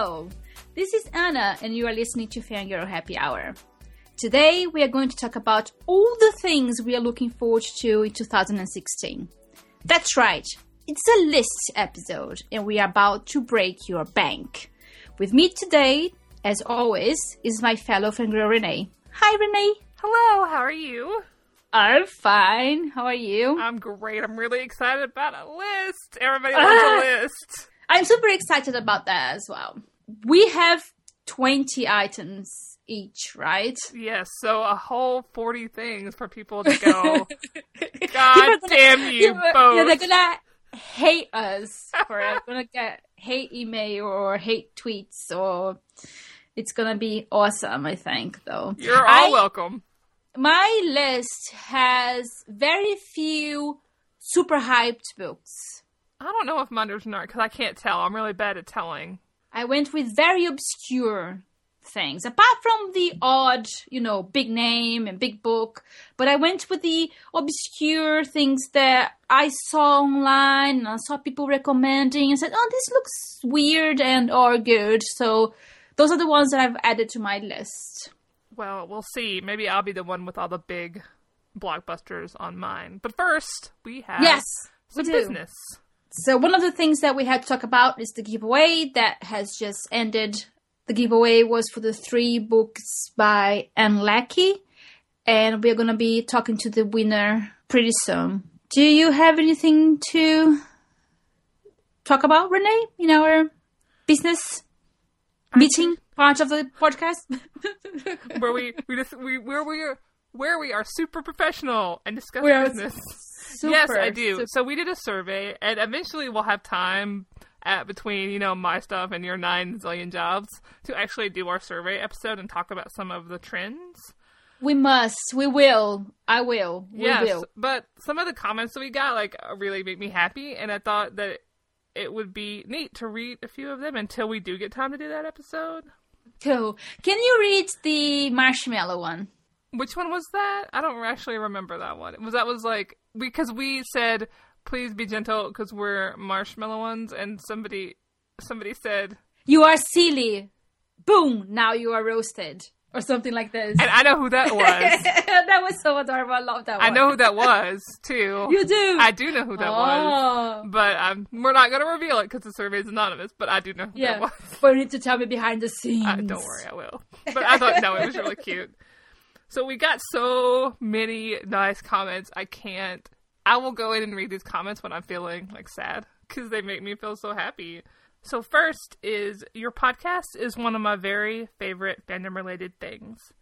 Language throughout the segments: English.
Hello, this is Ana, and you are listening to Fangirl Happy Hour. Today, we are going to talk about all the things we are looking forward to in 2016. That's right, it's a list episode, and we are about to break your bank. With me today, as always, is my fellow fangirl Renay. Hi, Renay. Hello, how are you? I'm fine. How are you? I'm great. I'm really excited about a list. Everybody wants a list. I'm super excited about that as well. We have 20 items each, right? Yes, so a whole 40 things for people to go. God damn you Yeah, both. they're gonna hate us for it. We're gonna get hate email or hate tweets or it's gonna be awesome, I think, though. You're all I- welcome. My list has very few super hyped books. I don't know if mine is not because I can't tell. I'm really bad at telling. I went with very obscure things, apart from the odd, you know, big name and big book. But I went with the obscure things that I saw online and I saw people recommending and said, "Oh, this looks weird and or good." So those are the ones that I've added to my list. Well, we'll see. Maybe I'll be the one with all the big blockbusters on mine. But first, we have Yes, we some do. business. So one of the things that we had to talk about is the giveaway that has just ended. The giveaway was for the three books by Ann Leckie, and we're gonna be talking to the winner pretty soon. Do you have anything to talk about, Renay, in our business meeting part of the podcast? where we we just we where we are where we are super professional and discuss We business. Super, yes, I do. super- So we did a survey, and eventually we'll have time at between you know my stuff and your nine zillion jobs to actually do our survey episode and talk about some of the trends. we must. We will. I will. We yes, will. but some of the comments that we got like really made me happy, and I thought that it would be neat to read a few of them until we do get time to do that episode. Cool. Can you read the marshmallow one? Which one was that? I don't actually remember that one. It Was that was like because we said please be gentle because we're marshmallow ones, and somebody somebody said, You are silly. Boom! Now you are roasted. Or something like this. and I know who that was. that was so adorable. I love that I know who that was too. You do? I do know who that was, oh. but um, we're not going to reveal it because the survey is anonymous. But I do know who Yeah. that was. But you need to tell me behind the scenes. Uh, don't worry, I will. But I thought no, it was really cute. So we got so many nice comments. I can't. I will go in and read these comments when I'm feeling like sad because they make me feel so happy. So first is your podcast is one of my very favorite fandom related things.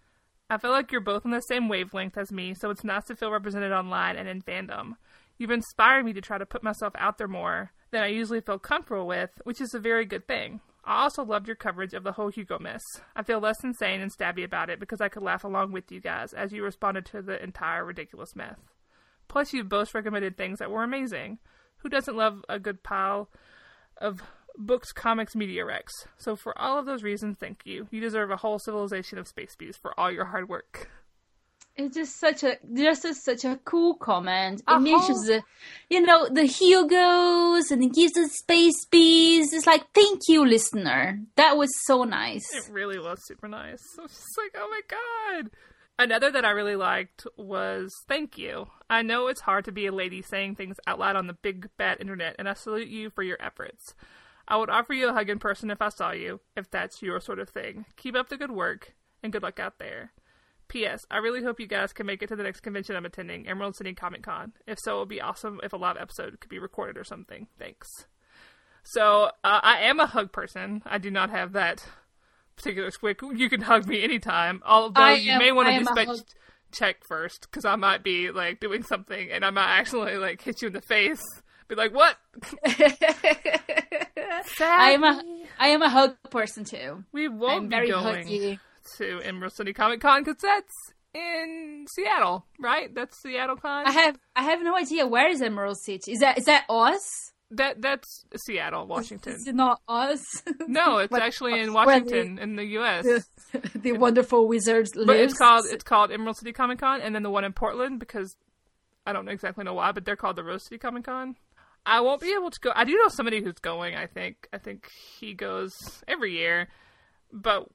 I feel like you're both on the same wavelength as me, so it's nice to feel represented online and in fandom. You've inspired me to try to put myself out there more than I usually feel comfortable with, which is a very good thing. I also loved your coverage of the whole Hugo miss. I feel less insane and stabby about it because I could laugh along with you guys as you responded to the entire ridiculous myth. Plus, you both recommended things that were amazing. Who doesn't love a good pile of books, comics, media recs? So, for all of those reasons, thank you. You deserve a whole civilization of space bees for all your hard work. It's just such a just a, such a cool comment. It uh-huh. mentions the, you know, the Hugos and it gives us space bees. It's like, thank you, listener. That was so nice. It really was super nice. I was just like, oh my god. Another that I really liked was thank you. I know it's hard to be a lady saying things out loud on the big bad internet, and I salute you for your efforts. I would offer you a hug in person if I saw you, if that's your sort of thing. Keep up the good work, and good luck out there. P.S. I really hope you guys can make it to the next convention I'm attending, Emerald City Comic Con. If so, it would be awesome if a live episode could be recorded or something. Thanks. So, uh, I am a hug person. I do not have that particular squick. You can hug me anytime. Although you may want to dispatch hug- check first, because I might be like doing something and I might actually like hit you in the face. Be like, what? I am a I am a hug person too. We won't I'm be very going huggy. To Emerald City Comic Con because that's in Seattle, right? That's Seattle Con. I have I have no idea where is Emerald City. Is that is that us? that that's Seattle, Washington. Is it not us? No, it's What- actually in the- Washington, in the U.S. the, the wonderful wizard lives. But it's called it's called Emerald City Comic Con, and then the one in Portland because I don't exactly know why, but they're called the Rose City Comic Con. I won't be able to go. I do know somebody who's going. I think. I think he goes every year, but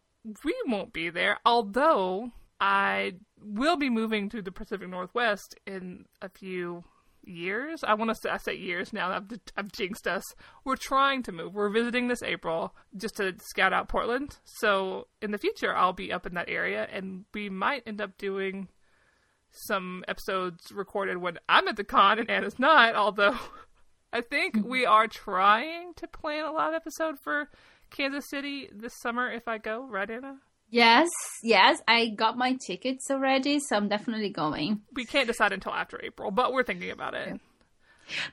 we won't be there. Although I will be moving to the Pacific Northwest in a few years. I want to say I say years now. I've, I've jinxed us. We're trying to move. We're visiting this April just to scout out Portland. So in the future, I'll be up in that area, and we might end up doing some episodes recorded when I'm at the con and Ana's not. Although I think we are trying to plan a live episode for Kansas City this summer if I go. Right, Ana? Yes, yes, I got my tickets already, so I'm definitely going. We can't decide until after April, but we're thinking about it.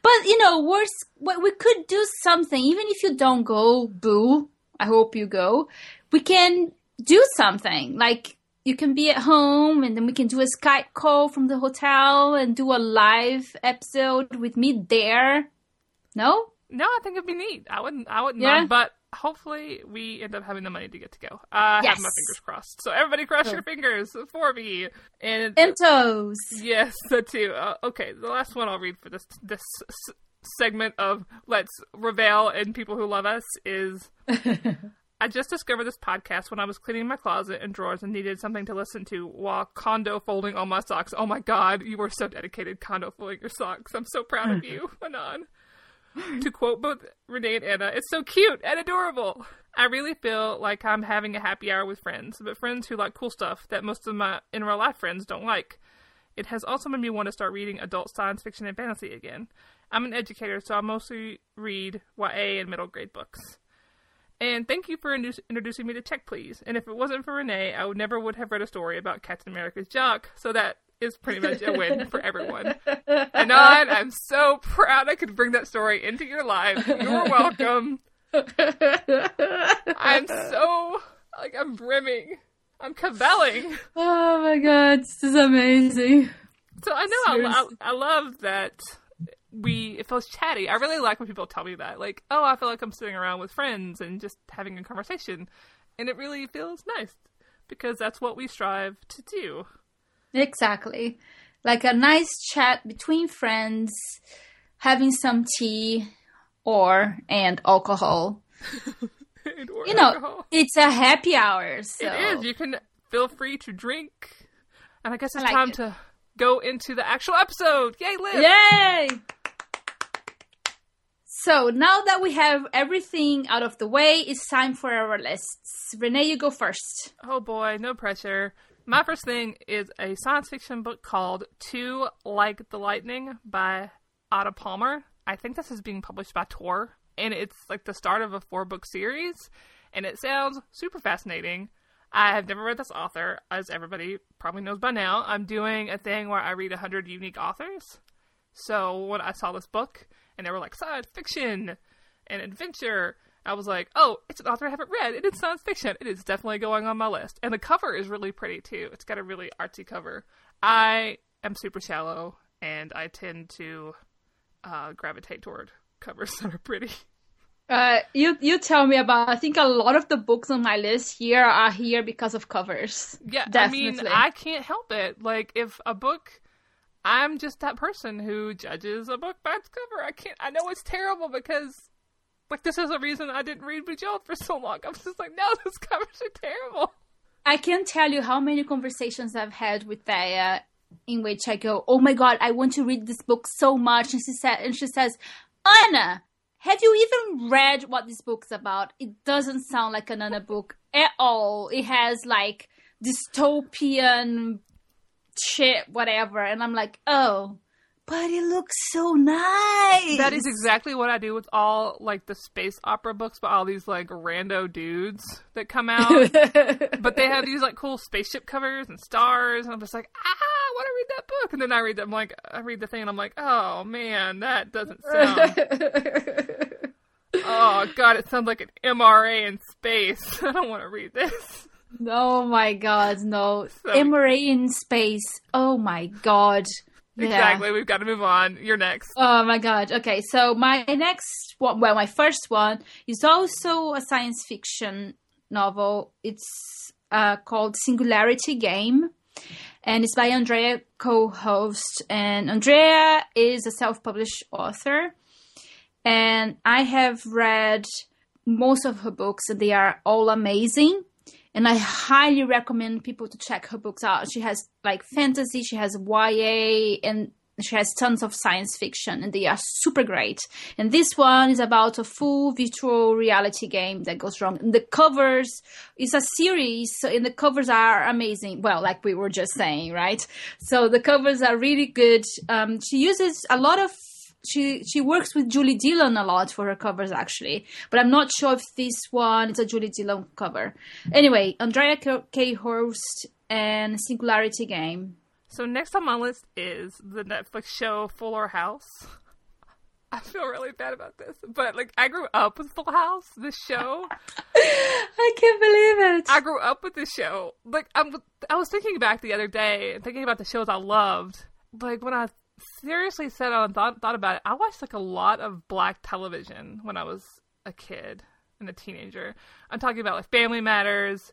But you know, worse, we could do something. Even if you don't go, boo. I hope you go. We can do something like you can be at home, and then we can do a Skype call from the hotel and do a live episode with me there. No, no, I think it'd be neat. I wouldn't, I wouldn't yeah. mind, but hopefully we end up having the money to get to go. I yes. have my fingers crossed. So everybody cross oh. your fingers for me. And, toes. Yes, that too. Uh, okay, the last one I'll read for this this s- segment of Let's Reveal and People Who Love Us is I just discovered this podcast when I was cleaning my closet and drawers and needed something to listen to while Kondo folding all my socks. Oh my god, you were so dedicated Kondo folding your socks. I'm so proud of you, Anon. to quote both Renay and Ana, it's so cute and adorable. I really feel like I'm having a happy hour with friends, but friends who like cool stuff that most of my in real life friends don't like. It has also made me want to start reading adult science fiction and fantasy again. I'm an educator, so I mostly read YA and middle grade books. And thank you for introducing me to Check Please. And if it wasn't for Renay, I would never would have read a story about Captain America's jock. So that is pretty much a win for everyone. Anon, I'm so proud I could bring that story into your life. You're welcome. I'm so like I'm brimming. I'm cavelling. Oh my god, this is amazing. So I know I, I, I love that we it feels chatty. I really like when people tell me that. Like, oh, I feel like I'm sitting around with friends and just having a conversation. And it really feels nice because that's what we strive to do. Exactly. Like a nice chat between friends, having some tea or and alcohol. you know, alcohol. it's a happy hour. So. It is. You can feel free to drink. And I guess it's I like time it. to go into the actual episode. Yay, Liv! Yay! So now that we have everything out of the way, it's time for our lists. Renay, you go first. Oh boy, no pressure. My first thing is a science fiction book called Too Like the Lightning by Ada Palmer. I think this is being published by Tor, and it's like the start of a four book series, and it sounds super fascinating. I have never read this author, as everybody probably knows by now. I'm doing a thing where I read 100 unique authors. So when I saw this book, and they were like science fiction and adventure, I was like, oh, it's an author I haven't read. And It is science fiction. It is definitely going on my list. And the cover is really pretty too. It's got a really artsy cover. I am super shallow and I tend to uh, gravitate toward covers that are pretty. Uh, you you tell me about. I think a lot of the books on my list here are here because of covers. Yeah, Definitely. I mean, I can't help it. Like, if a book, I'm just that person who judges a book by its cover. I can't. I know it's terrible because like this is a reason I didn't read Bejeweled for so long. I was just like, no, this covers are terrible. I can't tell you how many conversations I've had with Thea in which I go, "Oh my god, I want to read this book so much," and she said, and she says, "Ana, have you even read what this book's about? It doesn't sound like an Ana book at all. It has like dystopian shit, whatever." And I'm like, "Oh." But it looks so nice. That is exactly what I do with all like the space opera books but all these like rando dudes that come out. but they have these like cool spaceship covers and stars, and I'm just like, ah, I want to read that book. And then I read them like I read the thing, and I'm like, oh man, that doesn't sound. oh god, it sounds like an MRA in space. I don't want to read this. Oh my god, no. So, MRA in space. Oh my god. Exactly. We've got to move on. You're next. Oh my god. Okay, so my next one, well, my first one is also a science fiction novel. It's uh, called Singularity Game, and it's by Andrea K. Höst. And Andrea is a self-published author, and I have read most of her books. And they are all amazing, and I highly recommend people to check her books out. She has like fantasy, she has YA, and she has tons of science fiction and they are super great. And this one is about a full virtual reality game that goes wrong. And the covers is a series, so and the covers are amazing. Well, like we were just saying, right? So the covers are really good. Um, she uses a lot of she she works with Julie Dillon a lot for her covers actually, but I'm not sure if this one is a Julie Dillon cover. Anyway, Andrea K. Höst and Singularity Game. So next on my list is the Netflix show Fuller House. I feel really bad about this, but like I grew up with Full House, this show. I can't believe it. I grew up with this show. Like I'm, I was thinking back the other day and thinking about the shows I loved. Like when I seriously sat on and thought thought about it, I watched like a lot of black television when I was a kid and a teenager. I'm talking about like Family Matters,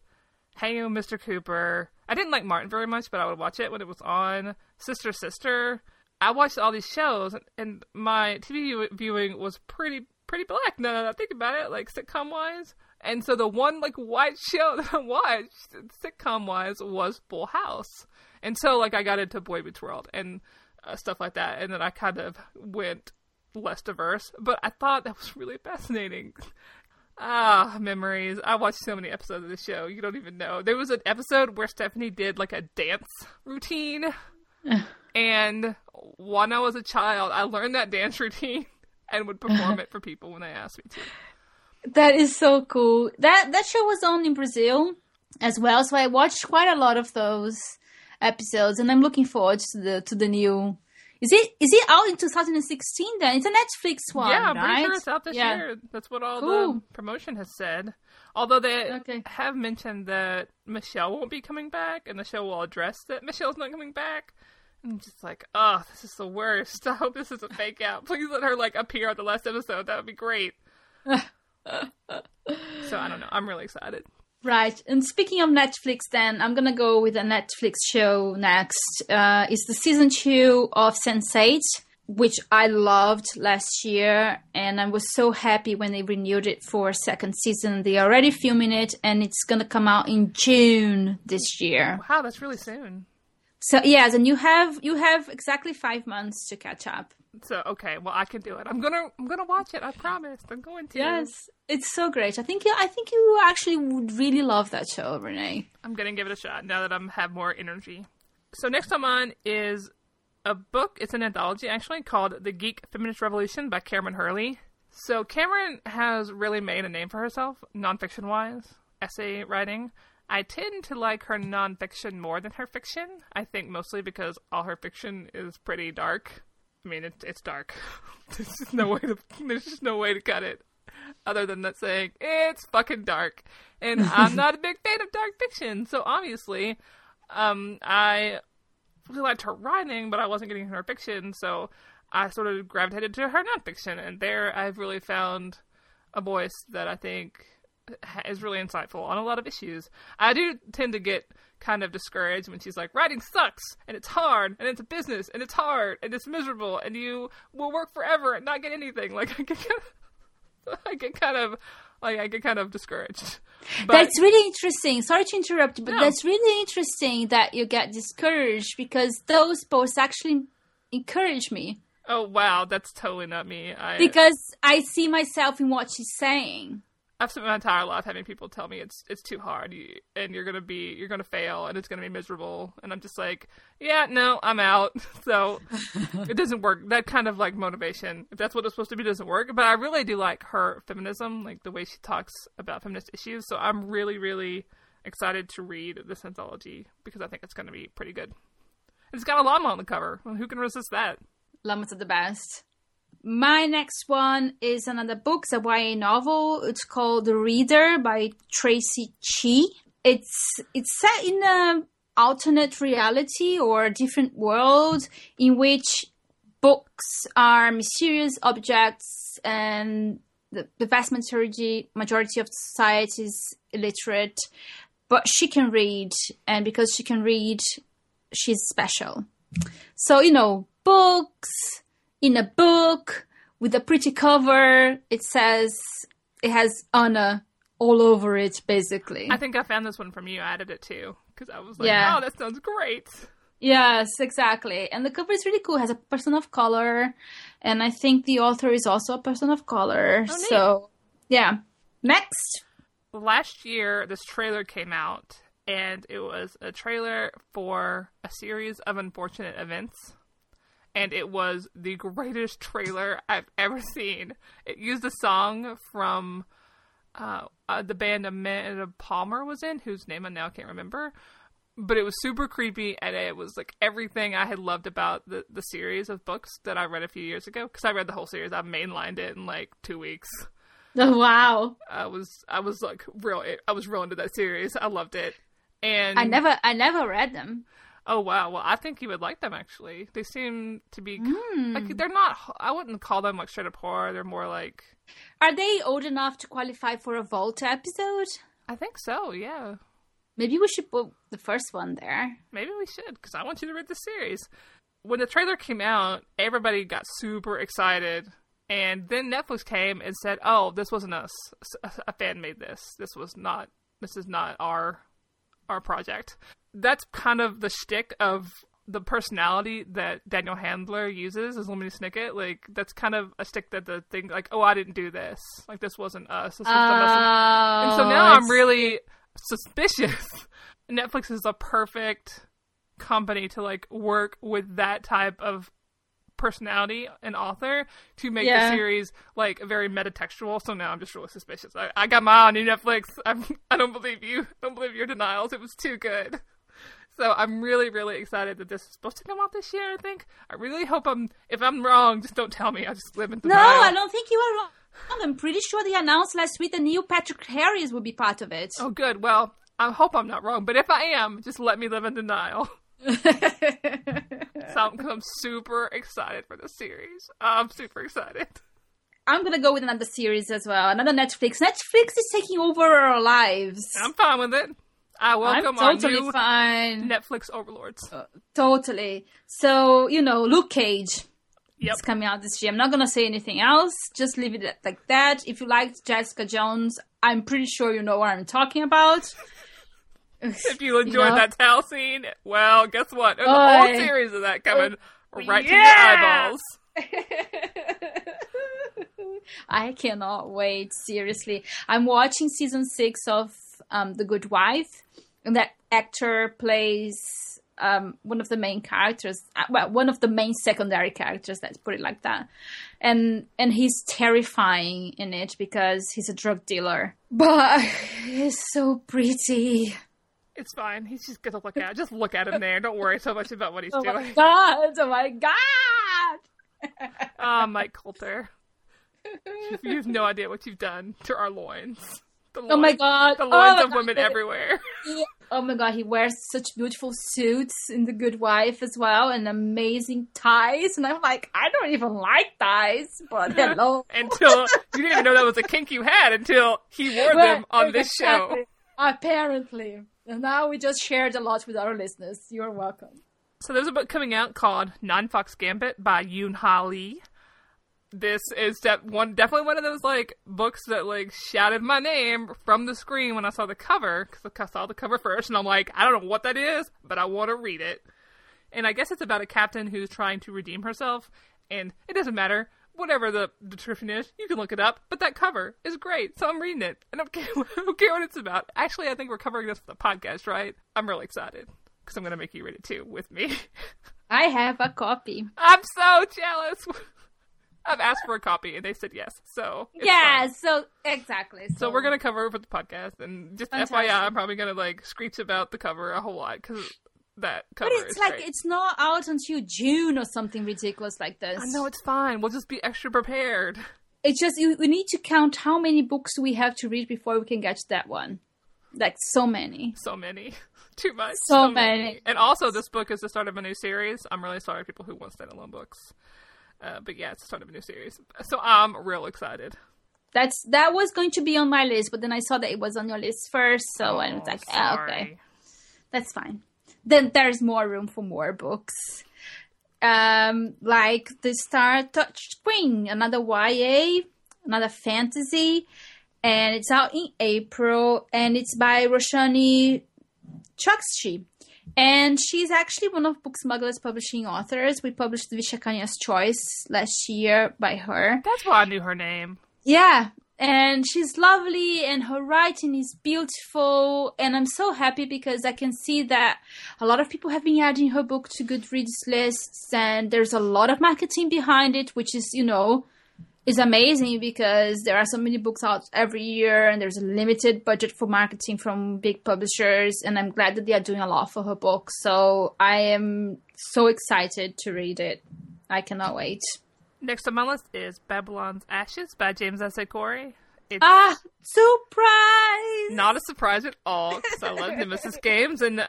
Hanging with Mr. Cooper. I didn't like Martin very much, but I would watch it when it was on. Sister Sister. I watched all these shows, and my TV viewing was pretty pretty black. Now that I think about it, like sitcom wise. And so the one like white show that I watched, sitcom wise, was Full House. And so like I got into Boy Meets World and stuff like that, and then I kind of went less diverse. But I thought that was really fascinating Ah, memories. I watched so many episodes of the show. You don't even know. There was an episode where Stephanie did like a dance routine. and when I was a child, I learned that dance routine and would perform it for people when they asked me to. That is so cool. That that show was on in Brazil as well, so I watched quite a lot of those episodes and I'm looking forward to the to the new is it is it out in 2016 then? It's a Netflix one, Yeah, I'm right? pretty sure it's out this Yeah. year. That's what all Cool. the promotion has said. Although they Okay. have mentioned that Michelle won't be coming back, and the show will address that Michelle's not coming back. I'm just like, oh, this is the worst. I hope this is a fake out. Please let her like appear on the last episode. That would be great. so I don't know. I'm really excited. Right. And speaking of Netflix, then I'm gonna go with a Netflix show next. Uh, it's the season two of Sense8, which I loved last year, and I was so happy when they renewed it for a second season. They are already filming it, and it's gonna come out in June this year. Wow, that's really soon. So yes, and you have you have exactly five months to catch up. So okay, well I can do it. I'm gonna I'm gonna watch it. I promise. I'm going to. Yes, it's so great. I think you, I think you actually would really love that show, Renay. I'm gonna give it a shot now that I'm have more energy. So next I'm on is a book. It's an anthology actually called "The Geek Feminist Revolution" by Kameron Hurley. So Kameron has really made a name for herself, nonfiction wise, essay writing. I tend to like her nonfiction more than her fiction. I think mostly because all her fiction is pretty dark. I mean, it's it's dark. there's just no way to there's just no way to cut it other than that saying it's fucking dark. And I'm not a big fan of dark fiction, so obviously, um, I really liked her writing, but I wasn't getting her fiction, so I sort of gravitated to her nonfiction, and there I've really found a voice that I think is really insightful on a lot of issues. I do tend to get kind of discouraged when she's like, writing sucks, and it's hard, and it's a business, and it's hard, and it's miserable, and you will work forever and not get anything. Like I get kind of, I get kind of, like I get kind of discouraged. But that's really interesting. Sorry to interrupt, but No. that's really interesting that you get discouraged because those posts actually encourage me oh wow, that's totally not me. I because I see myself in what she's saying. I've spent my entire life having people tell me it's it's too hard, you, and you're gonna be you're gonna fail, and it's gonna be miserable, and I'm just like, yeah, no, I'm out. So it doesn't work. That kind of like motivation, if that's what it's supposed to be, doesn't work. But I really do like her feminism, like the way she talks about feminist issues. So I'm really really excited to read this anthology because I think it's gonna be pretty good. It's got a llama on the cover. Who can resist that? Llamas are the best. My next one is another book, it's a YA novel. It's called The Reader by Traci Chee. It's it's set in a alternate reality or a different world in which books are mysterious objects and the, the vast majority majority of society is illiterate. But she can read, and because she can read, she's special. So, you know, books in a book with a pretty cover. It says it has Ana all over it, basically. I think I found this one from you. I added it too because I was like, Yeah. "Oh, that sounds great." Yes, exactly. And the cover is really cool. It has a person of color, and I think the author is also a person of color. Oh, so, yeah. Next. last year this trailer came out and it was a trailer for a series of unfortunate events and it was the greatest trailer I've ever seen. It used a song from uh, uh, the band Amanda Palmer was in, whose name I now can't remember. But it was super creepy, and it was like everything I had loved about the, the series of books that I read a few years ago. Because I read the whole series, I mainlined it in like two weeks. Oh, wow. I was I was like real I was real into that series. I loved it. And I never, I never read them. Oh wow, well I think you would like them actually. They seem to be Hmm. like they're not I wouldn't call them like straight up horror. They're more like Are they old enough to qualify for a Volta episode? I think so, yeah. Maybe we should put the first one there. Maybe we should because I want you to read the series. When the trailer came out, everybody got super excited. And then Netflix came and said, "Oh, this wasn't us. A fan made this. This was not. This is not our our project." That's kind of the shtick of the personality that Daniel Handler uses as Lemony Snicket. Like that's kind of a stick that the thing like, "Oh, I didn't do this. Like this wasn't us. This was message." And so oh, now I'm really suspicious. Netflix is a perfect company to like work with that type of personality and author to make Yeah. the series like very metatextual. So now I'm just really suspicious. I, I got my on Netflix. I'm, I don't believe you. I don't believe your denials. It was too good. So I'm really, really excited that this is supposed to come out this year. I think. I really hope I'm. If I'm wrong, just don't tell me. I just live in denial. No. I don't think you are wrong. I'm pretty sure they announced last week that Neil Patrick Harris will be part of it. Oh, good. Well, I hope I'm not wrong. But if I am, just let me live in denial. So I'm, super excited for the series. I'm super excited. I'm gonna go with another series as well. Another Netflix. Netflix is taking over our lives. I'm fine with it. I welcome I'm totally our new fine. Netflix overlords. Uh, totally. So, you know, Luke Cage Yep. is coming out this year. I'm not gonna say anything else. Just leave it like that. If you liked Jessica Jones, I'm pretty sure you know what I'm talking about. If you enjoyed know? that towel scene, well, guess what? There's a whole series of that coming right to yeah! your eyeballs. I cannot wait. Seriously, I'm watching season six of um, The Good Wife, and that actor plays um, one of the main characters. uh, Well, one of the main secondary characters. Let's put it like that. And and he's terrifying in it because he's a drug dealer, but he's so pretty. It's fine. He's just gonna look at. Just look at him there. Don't worry so much about what he's doing. Oh my god! Oh my god! Ah, Mike Colter. You- have no idea what you've done to our loins. The Oh my god! The Oh loins my of God. women everywhere. Oh my god, he wears such beautiful suits in The Good Wife as well, and amazing ties. And I'm like, I don't even like ties, but hello. until you didn't even know that was a kink you had until he wore Well, them on this show. Apparently. And now we just shared a lot with our listeners. You're welcome. So there's a book coming out called Ninefox Gambit by Yoon Ha Lee. This is de- one definitely one of those like books that like shouted my name from the screen when I saw the cover because I saw the cover first and I'm like I don't know what that is but I want to read it. And I guess it's about a captain who's trying to redeem herself and it doesn't matter whatever the description is you can look it up but that cover is great so I'm reading it I don't care, I don't care what it's about. Actually I think we're covering this for the podcast right? I'm really excited because I'm gonna make you read it too with me. I have a copy. I'm so jealous. I've asked for a copy and they said yes. So yeah, fine. so exactly. So, So we're gonna cover it for the podcast, and just Fantastic. FYI, I'm probably gonna like screech about the cover a whole lot because that cover But it's like it's not out until June or something ridiculous like this. I know it's fine. We'll just be extra prepared. It's just we need to count how many books we have to read before we can get to that one. Like so many. So many, too much. So many. And also, this book is the start of a new series. I'm really sorry, people who want standalone books. Uh, but yeah, it's the start of a new series. So I'm real excited. That's that was going to be on my list, but then I saw that it was on your list first, so I was Oh, like, sorry. okay, that's fine. Then there's more room for more books. um, like the Star Touched Queen, another YA, another fantasy, and it's out in April, and it's by Roshani Chokshi. And she's actually one of Book Smugglers publishing authors. We published Vishakanya's Choice last year by her. That's why I knew her name. Yeah, and she's lovely and her writing is beautiful and i'm so happy because i can see that a lot of people have been adding her book to goodreads lists and there's a lot of marketing behind it which is you know is amazing because there are so many books out every year and there's a limited budget for marketing from big publishers and i'm glad that they are doing a lot for her book. So i am so excited to read it. I cannot wait Next on my list is Babylon's Ashes by James S. A. Corey. It's ah surprise not a surprise at all because I love Nemesis games, and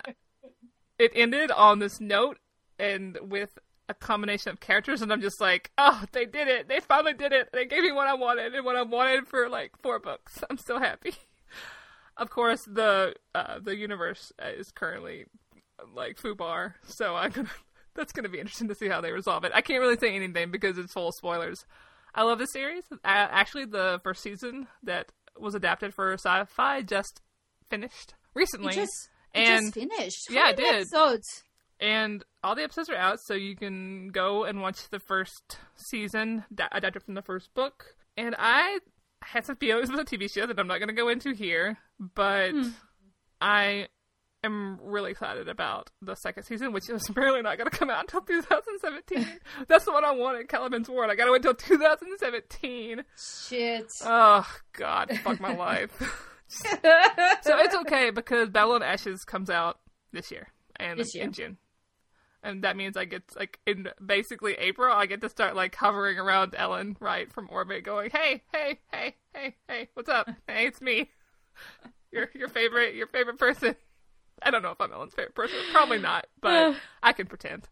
it ended on this note and with a combination of characters, and I'm just like, oh, they did it! They finally did it! They gave me what I wanted and what I wanted for like four books. I'm so happy. Of course, the uh, the universe is currently like foobar, so I'm gonna that's going to be interesting to see how they resolve it. I can't really say anything because it's full of spoilers. I love the series. Uh, actually, the first season that was adapted for Syfy just finished recently, it just, it and just finished. yeah, it did. Episodes? and all the episodes are out, so you can go and watch the first season da- adapted from the first book. And I had some feelings with the TV show that I'm not going to go into here, but Hmm. I am really excited about the second season, which is apparently not going to come out until 2017. That's the one I wanted, Caliban's War. I got to wait until 2017. Shit. Oh God, fuck my life. so it's okay because Babylon Ashes comes out this year and This year. in June. And that means I get like in basically April I get to start like hovering around Ellen Wright from orbit going, Hey, hey, hey, hey, hey, what's up? Hey, it's me. Your your favorite your favorite person. I don't know if I'm Ellen's favorite person. Probably not, but I can pretend.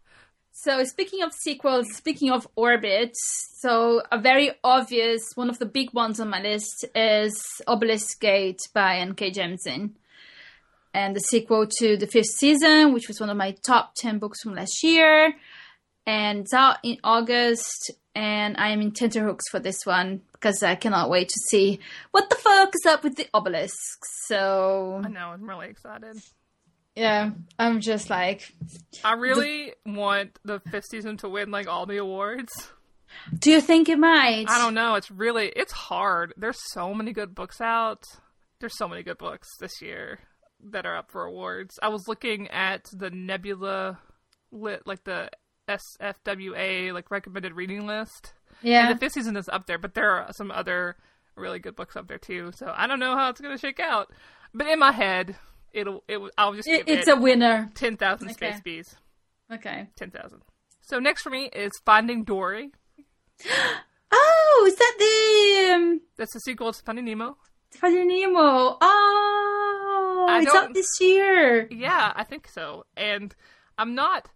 So speaking of sequels, speaking of orbits, so a very obvious one of the big ones on my list is Obelisk Gate by N.K. Jemisin. And the sequel to the fifth season, which was one of my top 10 books from last year. And it's out in August, and I am in tenterhooks for this one because I cannot wait to see what the fuck is up with the obelisks. So, I know, I'm really excited. Yeah, I'm just like, I really want the fifth season to win like all the awards. do you think it might? I don't know. It's really it's hard. There's so many good books out. There's so many good books this year that are up for awards. I was looking at the Nebula lit like the SFWA like recommended reading list. Yeah. And the fifth season is up there, but there are some other really good books up there too. So I don't know how it's gonna shake out. But in my head, it'll it I'll just It, it's it a winner. ten thousand Okay. space bees. Okay. Ten thousand. So next for me is Finding Dory. Oh, is that the um, That's the sequel to Finding Nemo. Finding Nemo? Oh, I it's out this year. Yeah, I think so. And I'm not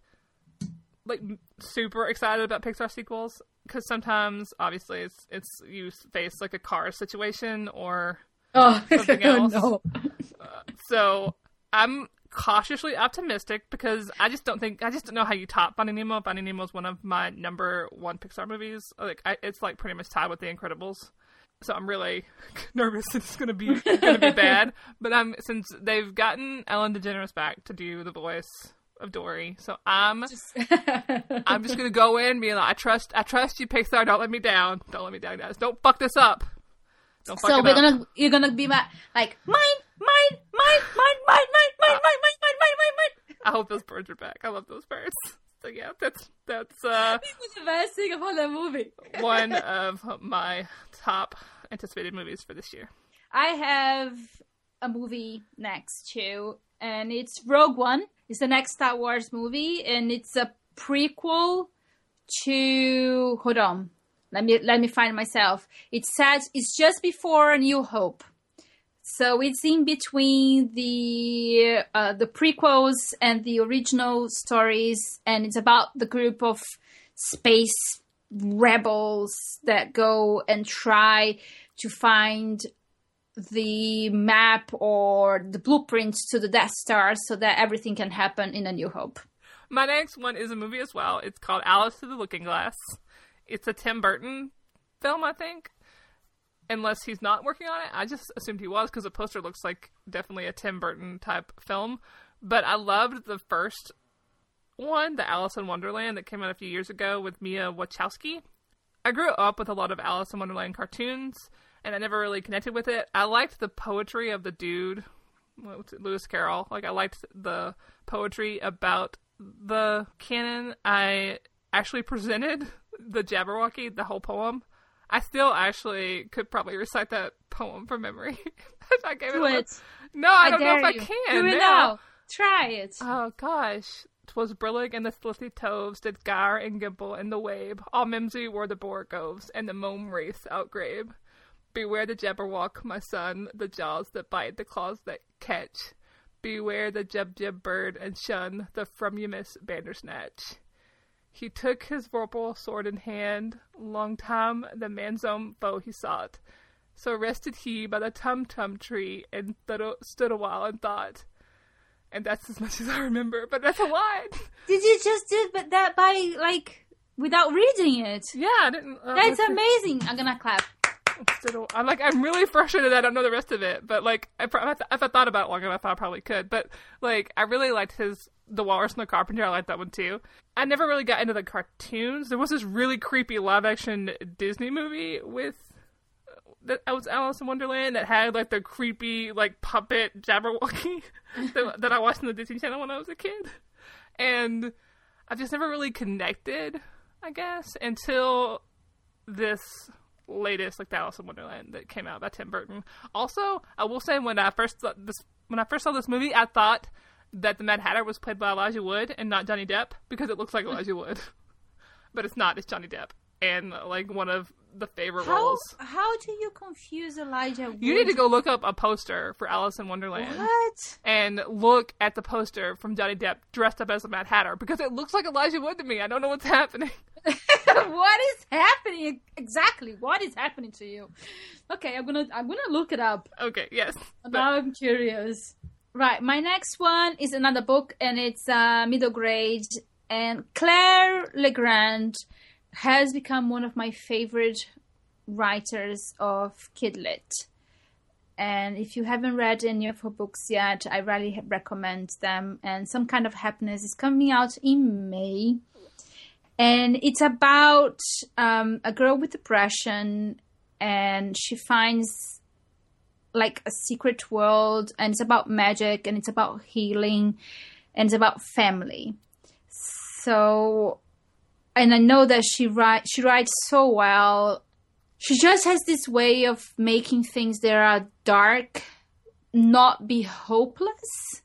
like super excited about Pixar sequels because sometimes, obviously, it's it's you face like a car situation or Oh, Something else. no. So. I'm cautiously optimistic because I just don't think I just don't know how you top Finding Nemo. Finding Nemo is one of my number one Pixar movies. Like I, it's like pretty much tied with The Incredibles. So I'm really nervous it's gonna be gonna be bad. But I'm since they've gotten Ellen DeGeneres back to do the voice of Dory, so I'm just... I'm just gonna go in being like, I trust I trust you, Pixar. Don't let me down. Don't let me down, guys. Don't fuck this up. Don't so we're up. gonna you're gonna be ma- like mine, mine, mine, mine, mine, mine, mine, mine, mine, mine, mine, mine, mine. I hope those birds are back. I love those birds. So yeah, that's that's uh This was the best thing about that movie. one of my top anticipated movies for this year. I have a movie next too, and it's Rogue One. It's the next Star Wars movie, and it's a prequel to. Hold on, let me let me find myself. It says it's just before A New Hope, so it's in between the uh, the prequels and the original stories, and it's about the group of space rebels that go and try to find the map or the blueprints to the Death Star so that everything can happen in A New Hope. My next one is a movie as well. It's called Alice Through the Looking Glass. It's a Tim Burton film, I think. Unless he's not working on it. I just assumed he was because the poster looks like definitely a Tim Burton type film. But I loved the first one, the Alice in Wonderland that came out a few years ago with Mia Wasikowska. I grew up with a lot of Alice in Wonderland cartoons, and I never really connected with it. I liked the poetry of the dude, Lewis Carroll. Like I liked the poetry about the canon. I actually presented the Jabberwocky, the whole poem. I still actually could probably recite that poem from memory. I gave Do it. it. No, I, I don't know if dare I can. Do it now. now. Try it. Oh gosh. 'Twas brillig and the slithy toves did gyre and gimble in the wabe. All mimsy were the borogoves, and the mome raths outgrabe. Beware the jabberwock, my son, the jaws that bite, the claws that catch. Beware the Jubjub bird, and shun the frumious bandersnatch. He took his vorpal sword in hand, long time the manxome foe he sought. So rested he by the tum tum tree, and stood a, stood while and thought. And that's as much as I remember, but that's a lot. Did you just do but that by like without reading it? Yeah, I didn't. Uh, That's amazing. I'm gonna clap. A- I'm like, I'm really frustrated that I don't know the rest of it. But like, I, if I thought about it long enough, I probably could. But like, I really liked his The Walrus and the Carpenter. I liked that one too. I never really got into the cartoons. There was this really creepy live action Disney movie with that was Alice in Wonderland that had like the creepy like puppet Jabberwocky that, that I watched on the Disney Channel when I was a kid, and I just never really connected, I guess, until this latest like Alice in Wonderland that came out by Tim Burton. Also, I will say when I first saw this when I first saw this movie, I thought that the Mad Hatter was played by Elijah Wood and not Johnny Depp because it looks like Elijah Wood, but it's not. It's Johnny Depp and like one of the favorite How roles. how do you confuse Elijah? You need to go look up a poster for Alice in Wonderland What? and look at the poster from Johnny Depp dressed up as a Mad Hatter because it looks like Elijah Wood to me. I don't know what's happening. what is happening exactly? What is happening to you? Okay, I'm gonna I'm gonna look it up. Okay, yes. Now I'm curious. Right, my next one is another book, and it's uh, middle grade. And Claire Legrand has become one of my favorite writers of Kidlit. And if you haven't read any of her books yet, I really recommend them. And Some Kind of Happiness is coming out in May. And it's about um, a girl with depression, and she finds like a secret world and it's about magic and it's about healing and it's about family so and i know that she write she writes so well she just has this way of making things that are dark not be hopeless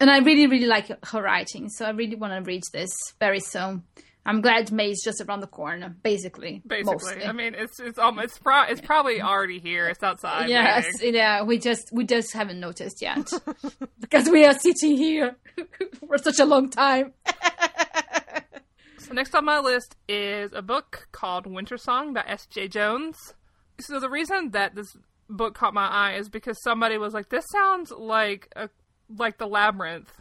and i really really like her writing so i really want to read this very soon i'm glad may is just around the corner basically Basically, mostly. I mean, it's it's almost it's, pro- it's probably already here. It's outside. Yes, waiting. yeah, we just we just haven't noticed yet because we are sitting here for such a long time. Next on my list is a book called Winter Song by S. Jae-Jones. So the reason that this book caught my eye is because somebody was like, "This sounds like a like the Labyrinth,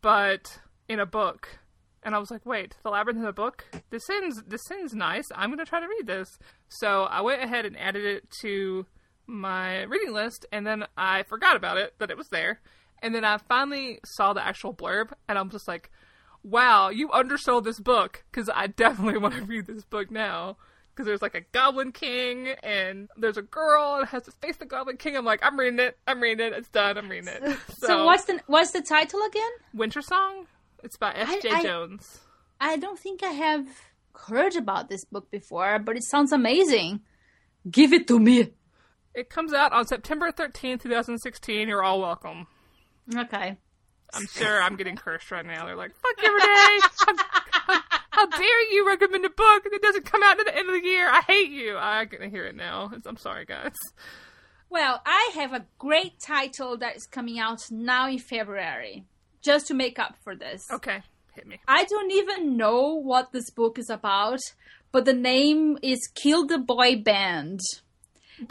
but in a book." And I was like, "Wait, the Labyrinth in a book? This sounds this seems nice. I'm gonna try to read this." So I went ahead and added it to my reading list, and then I forgot about it that it was there. And then I finally saw the actual blurb, and I'm just like, wow, you undersold this book because I definitely want to read this book now. Because there's like a Goblin King and there's a girl and has to face the Goblin King. I'm like, I'm reading it. I'm reading it. It's done. I'm reading it. So, So, what's the what's the title again? Winter Song? It's by S. Jae-Jones. I don't think I have heard about this book before, but it sounds amazing. Give it to me. It comes out on September 13th, 2016. You're all welcome. Okay. I'm sure I'm getting cursed right now. They're like, fuck you, Renay. How, how, how dare you recommend a book that doesn't come out at the end of the year? I hate you. I can hear it now. I'm sorry, guys. Well, I have a great title that is coming out now in February, just to make up for this. Okay, hit me. I don't even know what this book is about, but the name is Kill the Boy Band.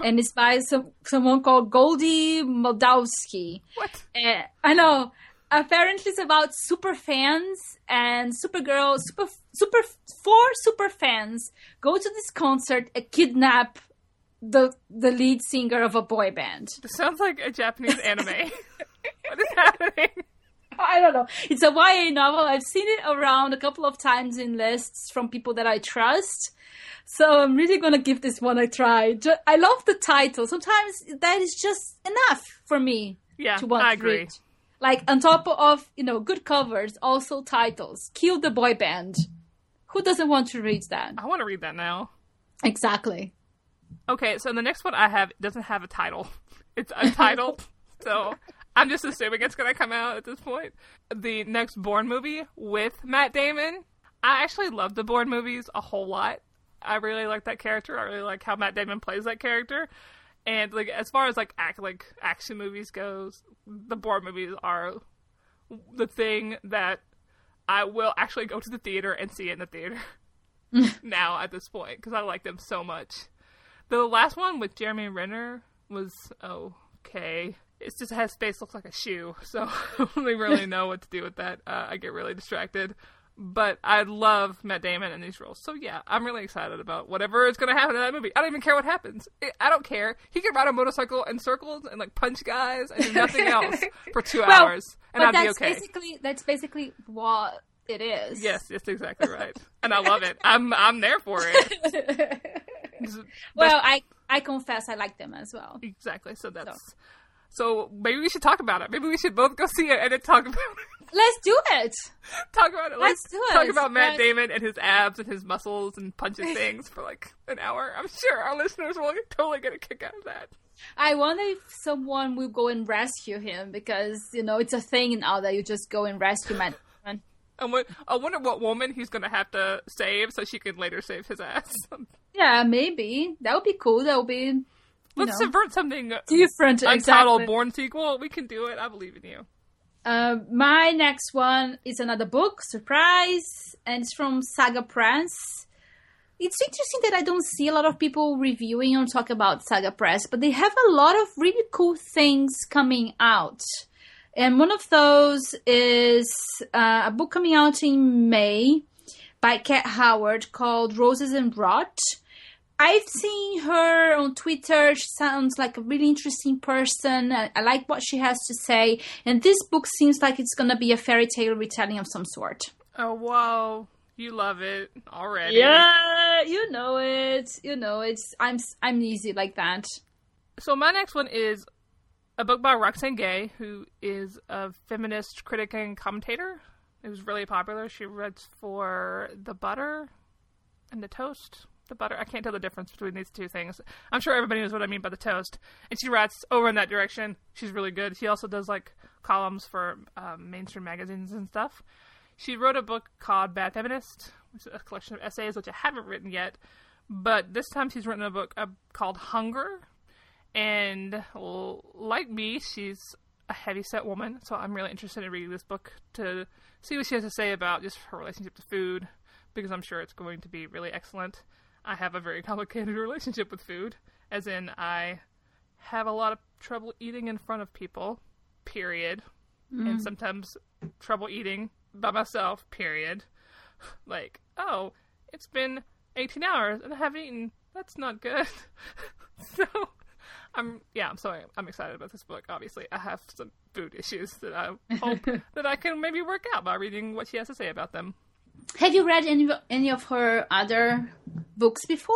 And it's by some someone called Goldy Moldavsky. What? Uh, I know. Apparently it's about super fans and Supergirl, super super four super fans go to this concert and kidnap the the lead singer of a boy band. This sounds like a Japanese anime. what is happening? I don't know. It's a YA novel. I've seen it around a couple of times in lists from people that I trust. So I'm really gonna give this one a try. I love the title. Sometimes that is just enough for me. Yeah, to want I to read. Like on top of you know good covers, also titles. Kill the boy band. Who doesn't want to read that? I want to read that now. Exactly. Okay, so the next one I have doesn't have a title. It's untitled, so I'm just assuming it's gonna come out at this point. The next Bourne movie with Matt Damon. I actually love the Bourne movies a whole lot. I really like that character. I really like how Matt Damon plays that character. And like as far as like act like action movies goes, the Bourne movies are the thing that I will actually go to the theater and see in the theater now at this point because I like them so much. The last one with Jeremy Renner was okay. It just has face looks like a shoe, so I don't really, really know what to do with that. Uh, I get really distracted. But I love Matt Damon in these roles, so yeah, I'm really excited about whatever is going to happen in that movie. I don't even care what happens. I don't care. He can ride a motorcycle in circles and like punch guys and do nothing else for two Well, hours, and I'd be okay. basically that's basically what it is. Yes, that's exactly right, and I love it. I'm I'm there for it. Well, I I confess I like them as well. Exactly. So that's so. Maybe we should talk about it. Maybe we should both go see it and then talk about it. Let's do it. talk about it. Let's do it. talk about Matt Let's- Damon and his abs and his muscles and punching things for like an hour. I'm sure our listeners will totally get a kick out of that. I wonder if someone will go and rescue him because you know it's a thing now that you just go and rescue Matt. Damon. I won- I wonder what woman he's going to have to save so she can later save his ass. Yeah, maybe that would be cool. That would be Let's know, subvert something different. untitled Exactly. Bourne sequel. We can do it. I believe in you. Uh, my next one is another book, surprise, and it's from Saga Press. It's interesting that I don't see a lot of people reviewing or talk about Saga Press, but they have a lot of really cool things coming out. And one of those is uh, a book coming out in May by Kat Howard called Roses and Rot. I've seen her on Twitter. She sounds like a really interesting person. I, I like what she has to say. And this book seems like it's going to be a fairy tale retelling of some sort. Oh, wow. You love it already. Yeah, you know it. You know it. I'm I'm easy like that. So my next one is a book by Roxane Gay, who is a feminist critic and commentator. It was really popular. She writes for The Butter and The Toast. The Butter. I can't tell the difference between these two things. I'm sure everybody knows what I mean by The Toast. And she writes over in that direction. She's really good. She also does like columns for um, mainstream magazines and stuff. She wrote a book called Bad Feminist, which is a collection of essays, which I haven't written yet. But this time she's written a book uh, called Hunger, and like me, she's a heavy-set woman. So I'm really interested in reading this book to see what she has to say about just her relationship to food, because I'm sure it's going to be really excellent. I have a very complicated relationship with food, as in I have a lot of trouble eating in front of people, period, and mm. sometimes trouble eating by myself, period. Like, oh, it's been 18 hours and I haven't eaten. That's not good. so, I'm yeah, I'm sorry. I'm excited about this book. Obviously, I have some food issues that I hope that I can maybe work out by reading what she has to say about them. Have you read any any of her other books before?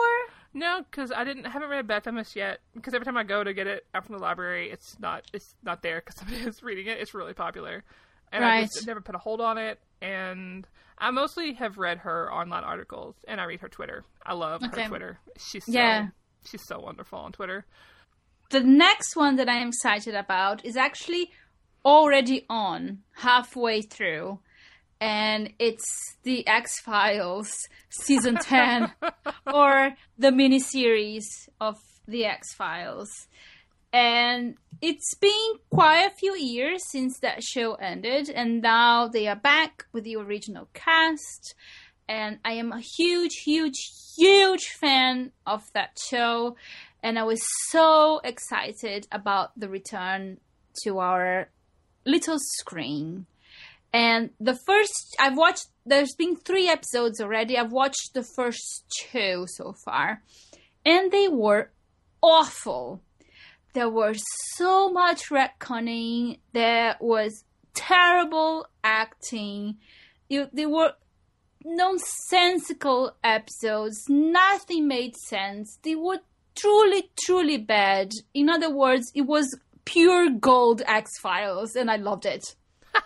No, because I didn't I haven't read Bad Feminist yet. Because every time I go to get it out from the library, it's not it's not there because somebody is reading it. It's really popular, and I just never put a hold on it. And I mostly have read her online articles, and I read her Twitter. I love Okay. her Twitter. She's so, Yeah. she's so wonderful on Twitter. The next one that I am excited about is actually already on halfway through, and it's the X Files season 10 or the miniseries of the X Files. And it's been quite a few years since that show ended, and now they are back with the original cast. And I am a huge, huge, huge fan of that show. And I was so excited about the return to our little screen. And the first, I've watched, there's been three episodes already. I've watched the first two so far, and they were awful. There was so much retconning. There was terrible acting. You, they were nonsensical episodes. Nothing made sense. They were truly, truly bad. In other words, it was pure gold X Files, and I loved it.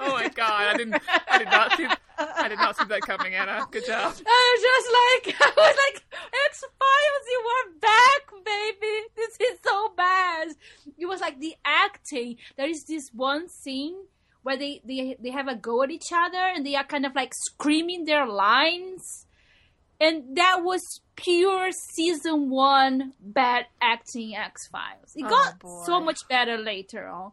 oh my god! I didn't. I did not see. I did not see that coming, Ana. Good job. I was just like, I was like, X Files, you were back, baby. This is so bad. It was like the acting. There is this one scene where they, they they have a go at each other and they are kind of like screaming their lines. And that was pure season one bad acting X Files. It Oh, got boy. so much better later on.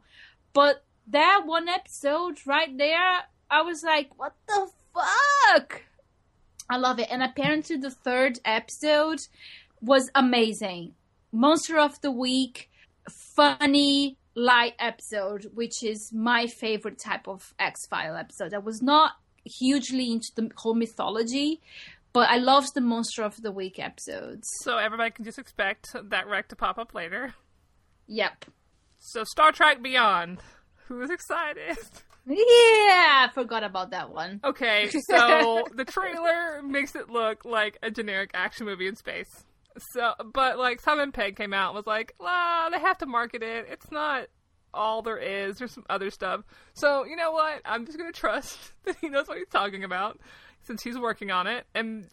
But that one episode right there, I was like, what the fuck? I love it. And apparently the third episode was amazing. Monster of the Week, funny, light episode, which is my favorite type of X File episode. I was not hugely into the whole mythology, but I loved the Monster of the Week episodes. So everybody can just expect that rec to pop up later. Yep. So Star Trek Beyond. Who's excited? Yeah, I forgot about that one. Okay, so the trailer makes it look like a generic action movie in space. So, but like Simon Pegg came out and was like, "La, they have to market it. It's not all there is. There's some other stuff." So, you know what? I'm just gonna trust that he knows what he's talking about since he's working on it, and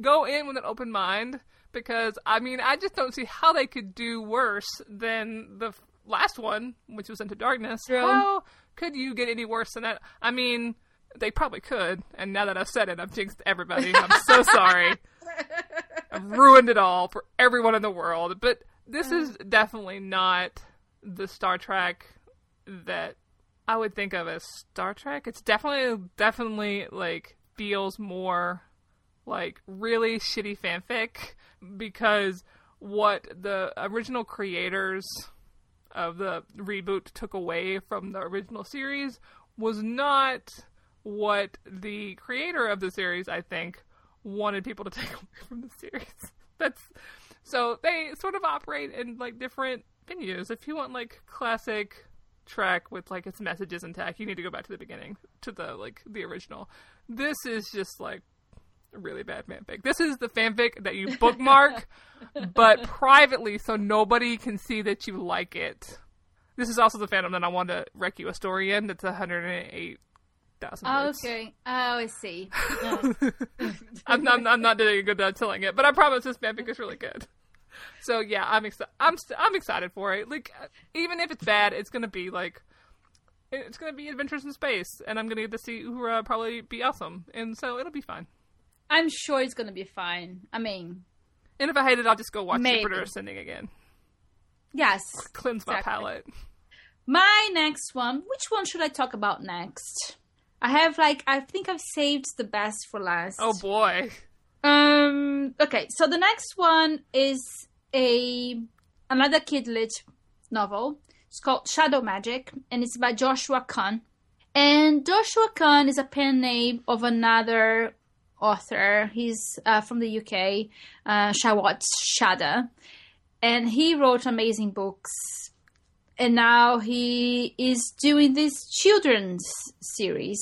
go in with an open mind because I mean, I just don't see how they could do worse than the last one, which was Into Darkness. True. How could you get any worse than that? I mean, they probably could, and now that I've said it, I've jinxed everybody. I'm so sorry. I've ruined it all for everyone in the world. But this is mm. definitely not the Star Trek that I would think of as Star Trek. It's definitely, definitely like feels more like really shitty fanfic because what the original creators of the reboot took away from the original series was not what the creator of the series, I think, wanted people to take away from the series. That's so they sort of operate in like different venues. If you want like classic Trek with like its messages intact, you need to go back to the beginning to the like the original. This is just like really bad fanfic. This is the fanfic that you bookmark, but privately, so nobody can see that you like it. This is also the fandom that I want to rec you a story in. That's 108,000 Oh, words. okay. Oh, I see. I'm, not, I'm not doing a good job telling it, but I promise this fanfic is really good. So yeah, I'm excited. I'm st- I'm excited for it. Like, uh, even if it's bad, it's gonna be like, it's gonna be adventures in space, and I'm gonna get to see Uhura probably be awesome, and so it'll be fine. I'm sure it's gonna be fine. I mean, And if I hate it, I'll just go watch Maybe. Jupiter Ascending again. yes. Cleanse my palate. My next one. Which one should I talk about next? I have like I think I've saved the best for last. Oh boy. Um. Okay. So the next one is a another kid lit novel. It's called Shadow Magic, and it's by Joshua Khan. And Joshua Khan is a pen name of another author. He's uh, from the UK, uh, Sarwat Chadda, and he wrote amazing books. And now he is doing this children's series.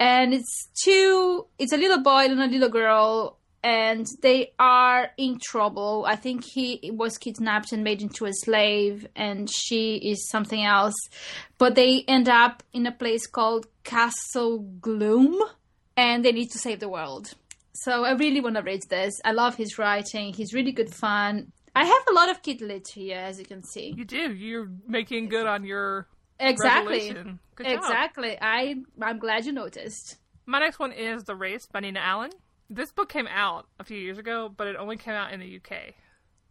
And it's two it's a little boy and a little girl and they are in trouble. I think he was kidnapped and made into a slave and she is something else. But they end up in a place called castle gloom and they need to save the world. So i really want to read this. I love his writing. He's really good fun. I have a lot of kid lit here as you can see. You do. You're making good on your exactly. Good exactly. I i'm glad you noticed. My next one is The Race by Nina Allan. This book came out a few years ago, but it only came out in the UK.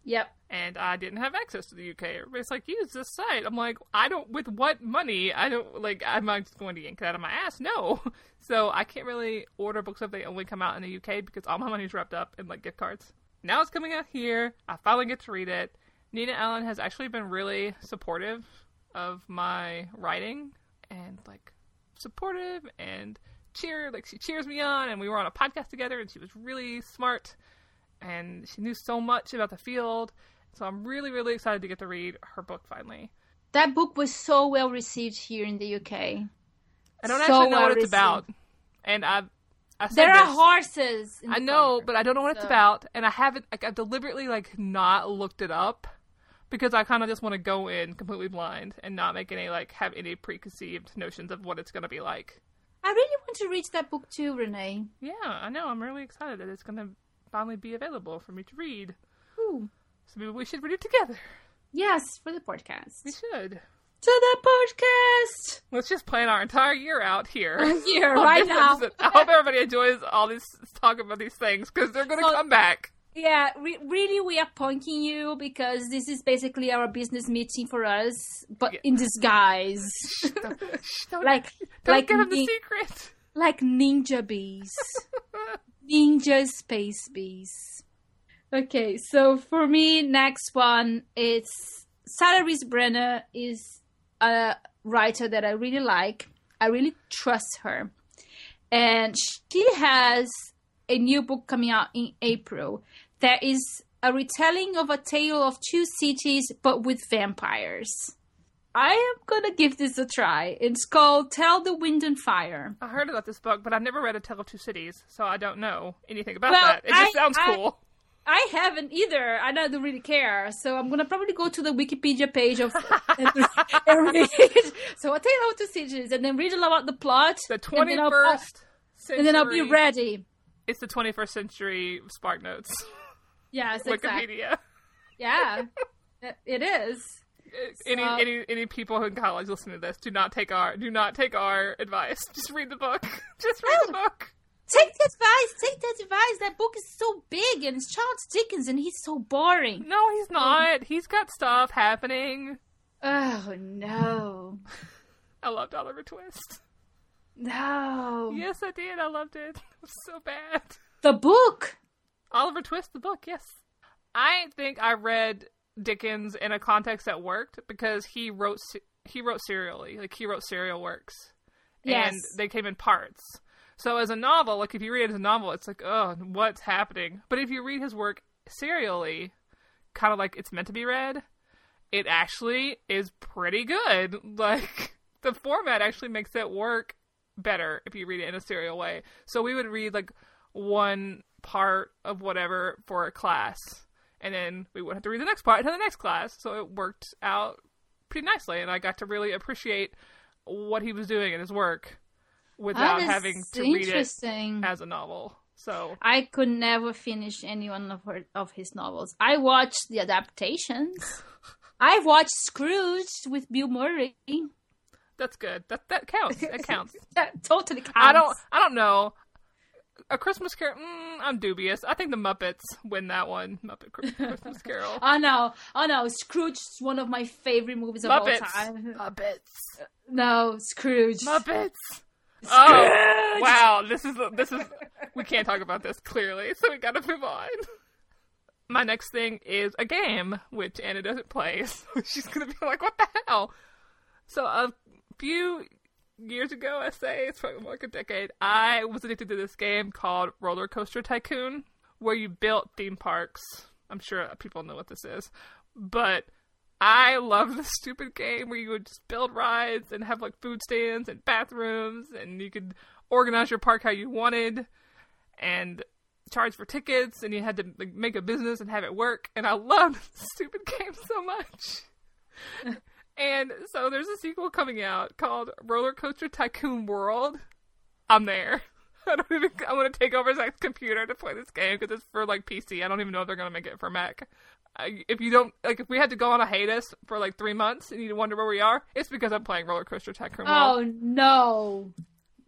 Yep And I didn't have access to the UK. Everybody's like, use this site. I'm like, I don't, with what money? I don't, like, I'm I just going to yank it out of my ass? No. So I can't really order books if they only come out in the UK because all my money's wrapped up in, like, gift cards. Now it's coming out here. I finally get to read it. Nina Allan has actually been really supportive of my writing and like supportive and cheer like she cheers me on and we were on a podcast together and she was really smart and she knew so much about the field. So I'm really really excited to get to read her book finally. That book was so well received here in the UK. I don't So actually know well what it's received. about. And I've I There are this. horses. In I know, cover. but I don't know what it's about, and I haven't. Like, I've deliberately like not looked it up because I kind of just want to go in completely blind and not make any like have any preconceived notions of what it's going to be like. I really want to read that book too, Renay. Yeah, I know. I'm really excited that it's going to finally be available for me to read. Ooh. So maybe we should read it together. Yes, for the podcast. We should. To the podcast. Let's just plan our entire year out here. On right now. I hope everybody enjoys all this talk about these things because they're going to So- come back. Yeah, re- really, we are punking you because this is basically our business meeting for us, but Yeah. in disguise, Don't, shh, don't, like don't like give them the nin- secret. like ninja bees, ninja space bees. Okay, so for me, next one it's Sarah Brennan is a writer that I really like. I really trust her, and she has a new book coming out in April. There is a retelling of a tale of two cities, but with vampires. I am gonna give this a try. It's called Tell the Wind and Fire. I heard about this book, but I've never read A Tale of Two Cities, so I don't know anything about Well, that. It just I- sounds I- cool. I haven't either. I don't really care. So I'm gonna probably go to the Wikipedia page of and, and read. So I'll tell you how to cities and then read a lot about the plot. The and then twenty I'll- uh, first century. And then I'll be ready. It's the twenty first century Spark Notes. Yes, exactly. Wikipedia. Yeah, it- it is. Any uh, any any people in college listening to this, do not take our do not take our advice. Just read the book. Just read the Oh. book. Take the advice. Take the advice. That book is so big and it's Charles Dickens and he's so boring. No, he's not. He's got stuff happening. Oh no, I loved Oliver Twist. no. Yes, I did. I loved it. It was so bad. The book. Oliver Twist, the book, yes. I think I read Dickens in a context that worked because he wrote he wrote serially, like he wrote serial works, Yes. and they came in parts. So as a novel, like if you read it as a novel, it's like, oh, what's happening? But if you read his work serially, kind of like it's meant to be read, it actually is pretty good. Like the format actually makes it work better if you read it in a serial way. So we would read like one part of whatever for a class, and then we would have to read the next part to the next class. So it worked out pretty nicely, and I got to really appreciate what he was doing in his work without having to read it as a novel. So I could never finish any one of her, of his novels. I watched the adaptations. I watched Scrooge with Bill Murray. that's good. That that counts. That counts. That totally counts. I don't. I don't know. A Christmas Carol. Mm, I'm dubious. I think the Muppets win that one. Muppet Christmas Carol. Oh no! Oh no! Scrooge is one of my favorite movies of Muppets. all time. Muppets. No, Scrooge. Muppets. Scrooge! Oh wow! This is this is. We can't talk about this clearly, so we got to move on. My next thing is a game which Ana doesn't play, so she's gonna be like, "What the hell?" So a few years ago, I say it's probably more like a decade, I was addicted to this game called Roller Coaster Tycoon, where you built theme parks. I'm sure people know what this is, but I love this stupid game where you would just build rides and have like food stands and bathrooms, and you could organize your park how you wanted, and charge for tickets, and you had to like, make a business and have it work. And I loved this stupid game so much. and so there's a sequel coming out called Roller Coaster Tycoon World. I'm there. I don't even. I'm gonna take over Zach's computer to play this game because it's for like PC. I don't even know if they're gonna make it for Mac. I, if you don't like, if we had to go on a hiatus for like three months and you wonder where we are, it's because I'm playing Roller Coaster Tycoon World. Oh no,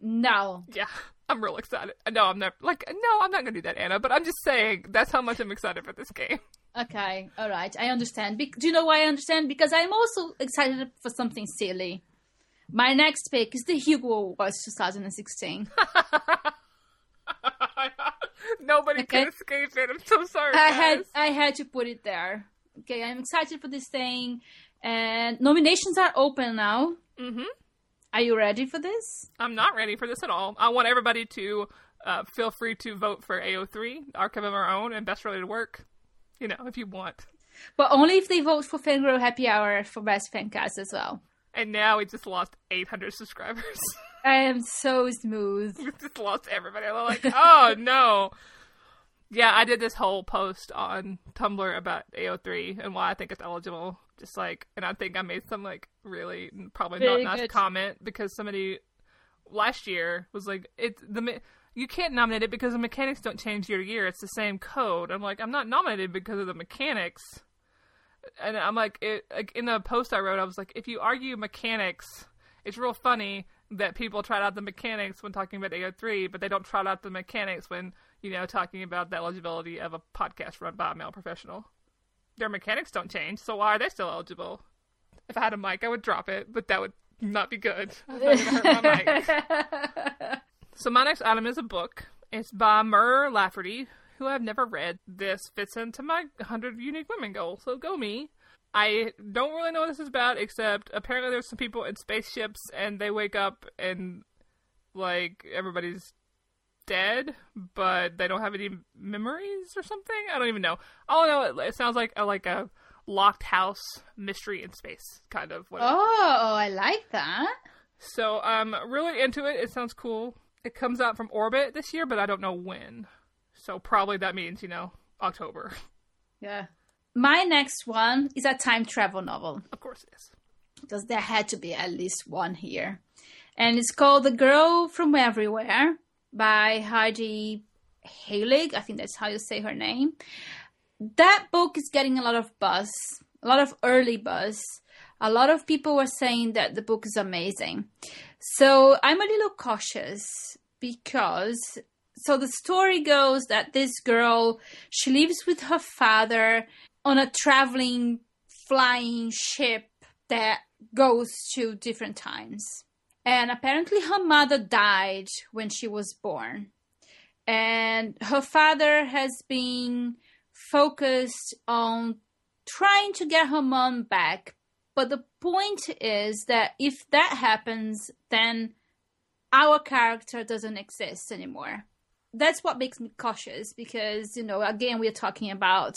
no. Yeah, I'm real excited. No, I'm not. Like, no, I'm not gonna do that, Ana. But I'm just saying that's how much I'm excited for this game. Okay, all right, I understand. Be- do you know why I understand? Because I'm also excited for something silly. My next pick is the Hugo Awards 2016. Nobody Okay. can escape it. I'm so sorry. I guys. had I had to put it there. Okay, I'm excited for this thing, And nominations are open now. hmm Are you ready for this? I'm not ready for this at all. I want everybody to uh, feel free to vote for AO3, Archive of Our Own, and Best Related Work. You know, if you want. But only if they vote for Fangirl Happy Hour for Best Fancast as well. And now we just lost 800 subscribers. I am so smooth. we just lost everybody. I'm like, oh no. Yeah, I did this whole post on Tumblr about AO3 and why I think it's eligible. Just like, and I think I made some like really probably Very not nice good. comment because somebody last year was like, "It's the you can't nominate it because the mechanics don't change year to year. It's the same code." I'm like, I'm not nominated because of the mechanics. And I'm like, it like in the post I wrote, I was like, if you argue mechanics, it's real funny that people trot out the mechanics when talking about AO3, but they don't trot out the mechanics when you know talking about the eligibility of a podcast run by a male professional. Their mechanics don't change, so why are they still eligible? If I had a mic, I would drop it, but that would not be good. I'm not gonna hurt my mic. So my next item is a book. It's by Mur Lafferty, who I've never read. This fits into my 100 unique women goal, so go me. I don't really know what this is about, except apparently there's some people in spaceships and they wake up and like everybody's dead, but they don't have any memories or something. I don't even know. All I know, it, it sounds like a, like a locked house mystery in space, kind of. What it- Oh, I like that. so I'm really into it. It sounds cool. It comes out from Orbit this year, but I don't know when. So probably that means, you know, October. Yeah. My next one is a time travel novel. of course it is. because there had to be at least one here. And it's called The Girl from Everywhere by Heidi Heilig. I think that's how you say her name. That book is getting a lot of buzz, a lot of early buzz. A lot of people were saying that the book is amazing. So I'm a little cautious because so the story goes that this girl she lives with her father on a traveling flying ship that goes to different times. And apparently, her mother died when she was born. And her father has been focused on trying to get her mom back. But the point is that if that happens, then our character doesn't exist anymore. That's what makes me cautious because, you know, again, we're talking about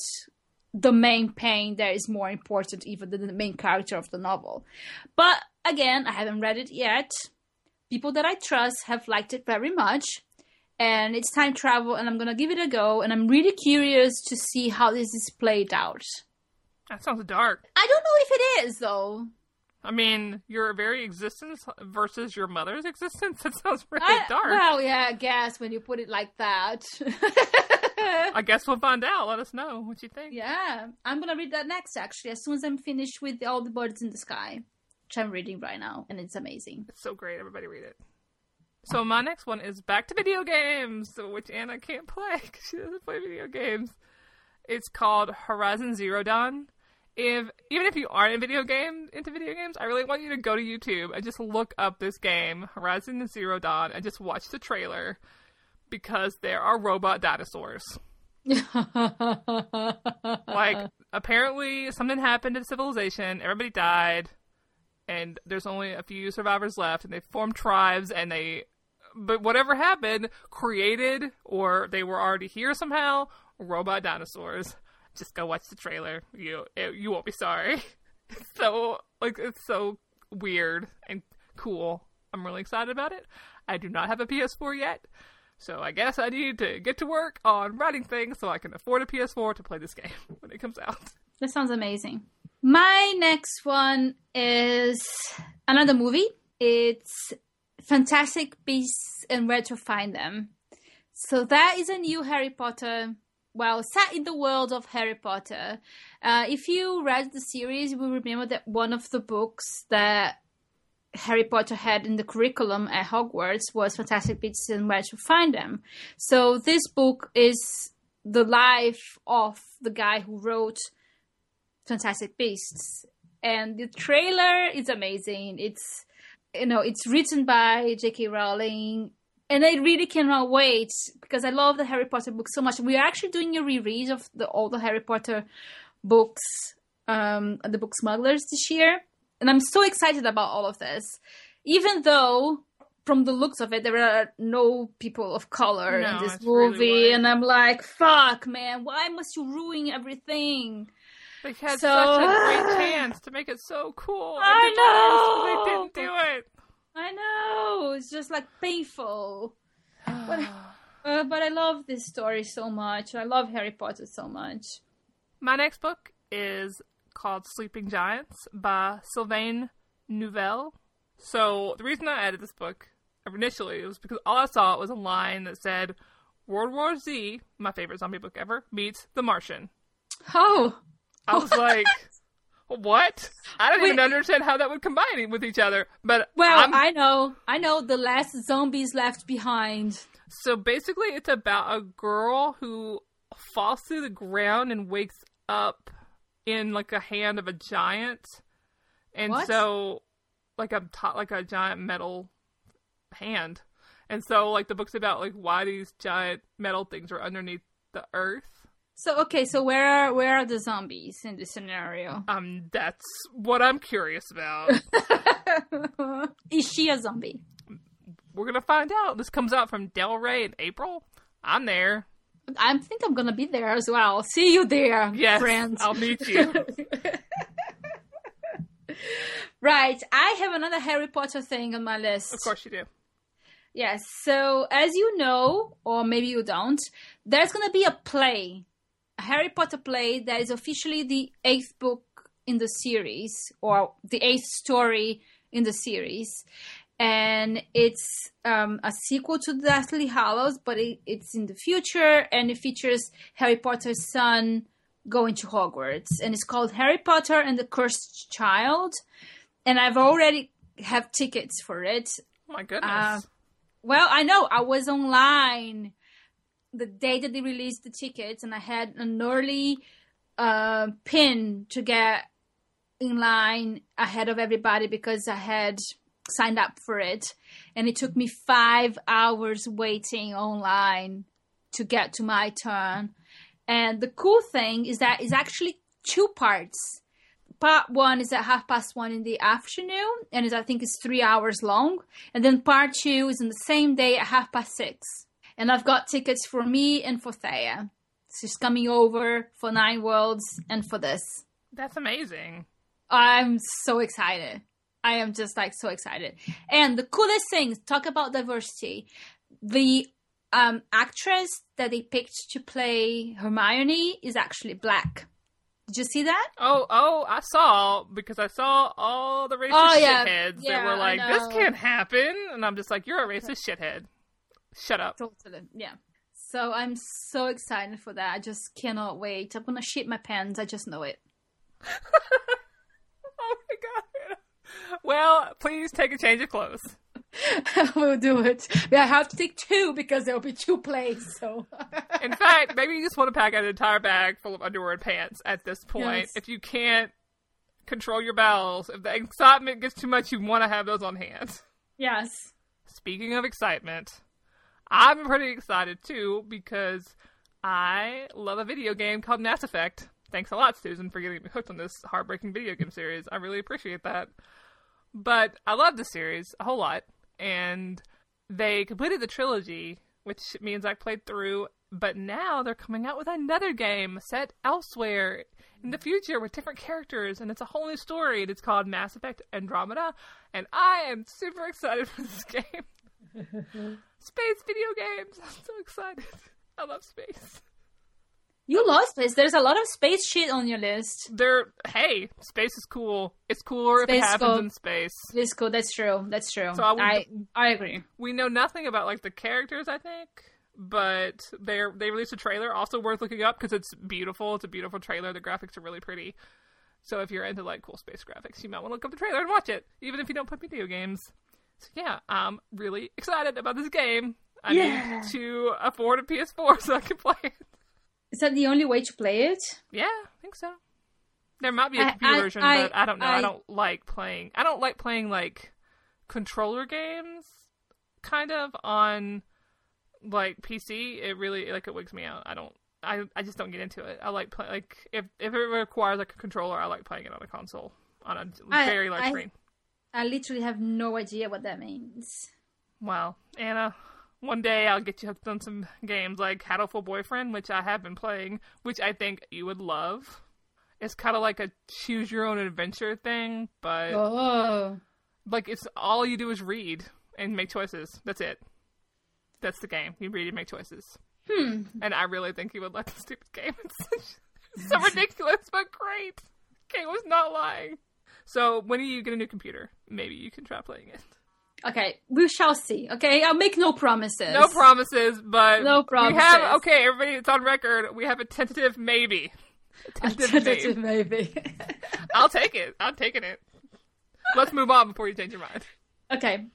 the main pain that is more important even than the main character of the novel. But again, I haven't read it yet. People that I trust have liked it very much. And it's time travel, and I'm gonna give it a go. And I'm really curious to see how this is played out. That sounds dark. I don't know if it is, though. I mean, your very existence versus your mother's existence. That sounds really I- dark. Well, yeah, I guess when you put it like that. I guess we'll find out. Let us know what you think. yeah, I'm gonna read that next, actually, as soon as I'm finished with All the Birds in the Sky, which I'm reading right now, and it's amazing. It's so great. Everybody read it. So my next one is back to video games, which Ana can't play because she doesn't play video games. It's called Horizon Zero Dawn. If even if you aren't in video game into video games, I really want you to go to YouTube and just look up this game, Horizon Zero Dawn, and just watch the trailer because there are robot dinosaurs. like apparently something happened to civilization everybody died and there's only a few survivors left and they formed tribes and they but whatever happened created or they were already here somehow robot dinosaurs just go watch the trailer you it, you won't be sorry it's so like it's so weird and cool i'm really excited about it i do not have a ps4 yet so I guess I need to get to work on writing things so I can afford a PS4 to play this game when it comes out. That sounds amazing. My next one is another movie. It's Fantastic Beasts and Where to Find Them. So that is a new Harry Potter, well, set in the world of Harry Potter. Uh, if you read the series, you will remember that one of the books that Harry Potter had in the curriculum at Hogwarts was Fantastic Beasts and Where to Find Them. So this book is the life of the guy who wrote Fantastic Beasts. And the trailer is amazing. It's you know, it's written by J.K. Rowling and I really cannot wait because I love the Harry Potter books so much. We are actually doing a reread of the all the Harry Potter books um, the Book Smugglers this year, and I'm so excited about all of this. Even though, from the looks of it, there are no people of color No, in this it's really movie, and I'm like, fuck, man, why must you ruin everything? They had So- such a great chance to make it so cool. I know! They didn't do it. I know it's just like painful. But, uh, but I love this story so much. I love Harry Potter so much. My next book is called Sleeping Giants by Sylvain Neuvel. So the reason I added this book initially was because all I saw was a line that said World War Z, my favorite zombie book ever, meets The Martian. Oh, I was like, what? I don't even understand how that would combine with each other. But well, I'm- I know, I know. The last zombies left behind. So basically, it's about a girl who falls through the ground and wakes up in like a hand of a giant, and What? so like a to- like a giant metal hand, and so like the book's about like why these giant metal things are underneath the earth. So okay, so where are where are the zombies in this scenario? Um, that's what I'm curious about. Is she a zombie? We're gonna find out. This comes out from Del Rey in April. I'm there. I think I'm gonna be there as well. See you there, Yes, friends. I'll meet you. right, I have another Harry Potter thing on my list. of course you do. Yes. So, as you know, or maybe you don't, there's going to be a play, Harry Potter play that is officially the eighth book in the series, or the eighth story in the series. And it's um, a sequel to Deathly Hallows, but it, it's in the future, and it features Harry Potter's son going to Hogwarts, and it's called Harry Potter and the Cursed Child. And I've already have tickets for it. Oh my goodness. Uh, well, I know. I was online the day that they released the tickets, and I had an early uh, pin to get in line ahead of everybody because I had signed up for it. And it took me five hours waiting online to get to my turn. And the cool thing is that it's actually two parts. Part one is at half past one in the afternoon, and I think it's three hours long. And then part two is on the same day at half past six. And I've got tickets for me and for Thea. She's coming over for Nine Worlds and for this. That's amazing. I'm so excited. I am just like so excited. And the coolest thing, talk about diversity. The um, actress that they picked to play Hermione is actually black. Did you see that? Oh, oh, I saw because I saw all the racist Oh, yeah. shitheads Yeah, that were like, "This can't happen," and I'm just like, "You're a racist shithead." Shut up. Totally. Yeah. So I'm so excited for that. I just cannot wait. I'm gonna shit my pants. I just know it. Oh my god. Well, please take a change of clothes. we'll do it. But I have to take two because there'll be two plays. So In fact, maybe you just want to pack an entire bag full of underwear and pants at this point. Yes. If you can't control your bowels, if the excitement gets too much, you want to have those on hand. yes. Speaking of excitement, I'm pretty excited too because I love a video game called Mass Effect. Thanks a lot, Susan, for getting me hooked on this heartbreaking video game series. I really appreciate that. But I love the series a whole lot, and they completed the trilogy, which means I played through. But now they're coming out with another game set elsewhere in the future with different characters, and it's a whole new story. And it's called Mass Effect Andromeda, and I am super excited for this game. space video games! I'm so excited. I love space. You love space. There's a lot of space shit on your list. They're hey, space is cool. It's cooler if Space it happens cool. in space. It's cool. That's true. That's true. So I would- I I agree. we know nothing about like the characters i think but they're they released a trailer also worth looking up because it's beautiful it's a beautiful trailer the graphics are really pretty so if you're into like cool space graphics you might want to look up the trailer and watch it even if you don't play video games so yeah i'm really excited about this game i Yeah. need to afford a ps4 so i can play it Is that the only way to play it? yeah i think so there might be a computer I- version I- but i don't know I, I- don't like playing i don't like playing like controller games kind of on like PC, it really like it wigs me out. I don't I I just don't get into it. I like play like if if it requires like a controller, I like playing it on a console on a very large screen. I literally have no idea what that means. Well, Ana, one day I'll get you hooked on some games like Hatoful Boyfriend, which I have been playing, which I think you would love. It's kind of like a choose your own adventure thing, but Oh. like it's all you do is read and make choices. That's it. That's the game. You read and make choices. Hmm. And I really think you would like the stupid game. It's so ridiculous, but great. Kate was not lying. So when do you get a new computer? Maybe you can try playing it. Okay, we shall see. Okay, I'll make no promises. No promises, but No We have promises. okay, everybody. It's on record. We have a tentative maybe. A tentative Tentative, maybe. maybe. I'll take it. I'm taking it. Let's move on before you change your mind. okay,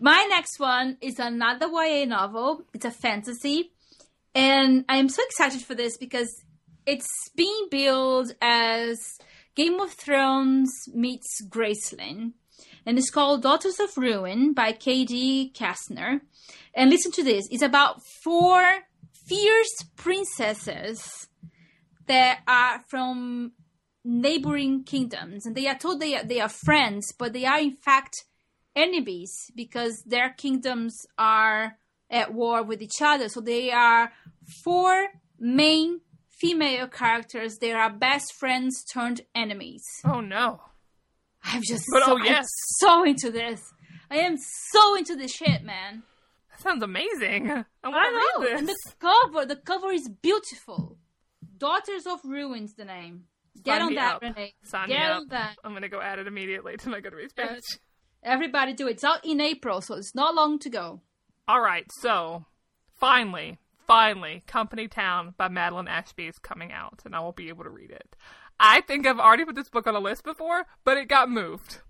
my next one is another YA novel. It's a fantasy, and I'm so excited for this because it's being billed as Game of Thrones meets Graceland, and it's called Daughters of Ruin by K.D. Castner. And listen to this: it's about four fierce princesses that are from neighboring kingdoms, and they are told they are, they are friends, but they are in fact enemies because their kingdoms are at war with each other. So they are four main female characters. They are best friends turned enemies. Oh no. I'm just But, so, oh, yes. So into this. I am so into this shit, man. That sounds amazing. I I know. And the cover, the cover is beautiful. Daughters of Ruins, the name. Get Sign on that, up. Renay. Sign Get on up. that. I'm gonna go add it immediately to my Goodreads page. Yes. Everybody do it. It's out in April, so it's not long to go. All right, so finally, finally, Company Town by Madeline Ashby is coming out, and I will be able to read it. I think I've already put this book on a list before, but it got moved,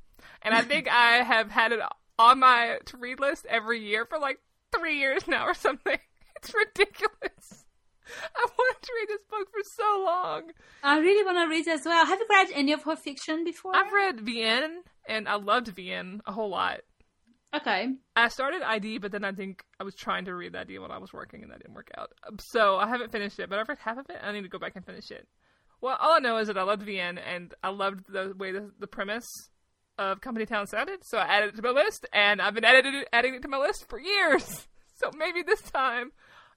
and I think I have had it on my to read list every year for like three years now or something. It's ridiculous. I wanted to read this book for so long. I really want to read it as well. Have you read any of her fiction before? I've read vN, and I loved vN a whole lot. Okay. I started ID, but then I think I was trying to read ID when I was working, and that didn't work out. Um, so I haven't finished it, but I've read half of it. I need to go back and finish it. Well, all I know is that I loved vN, and I loved the way the, the premise of Company Town sounded. So I added it to my list, and I've been adding it, adding it to my list for years. So maybe this time,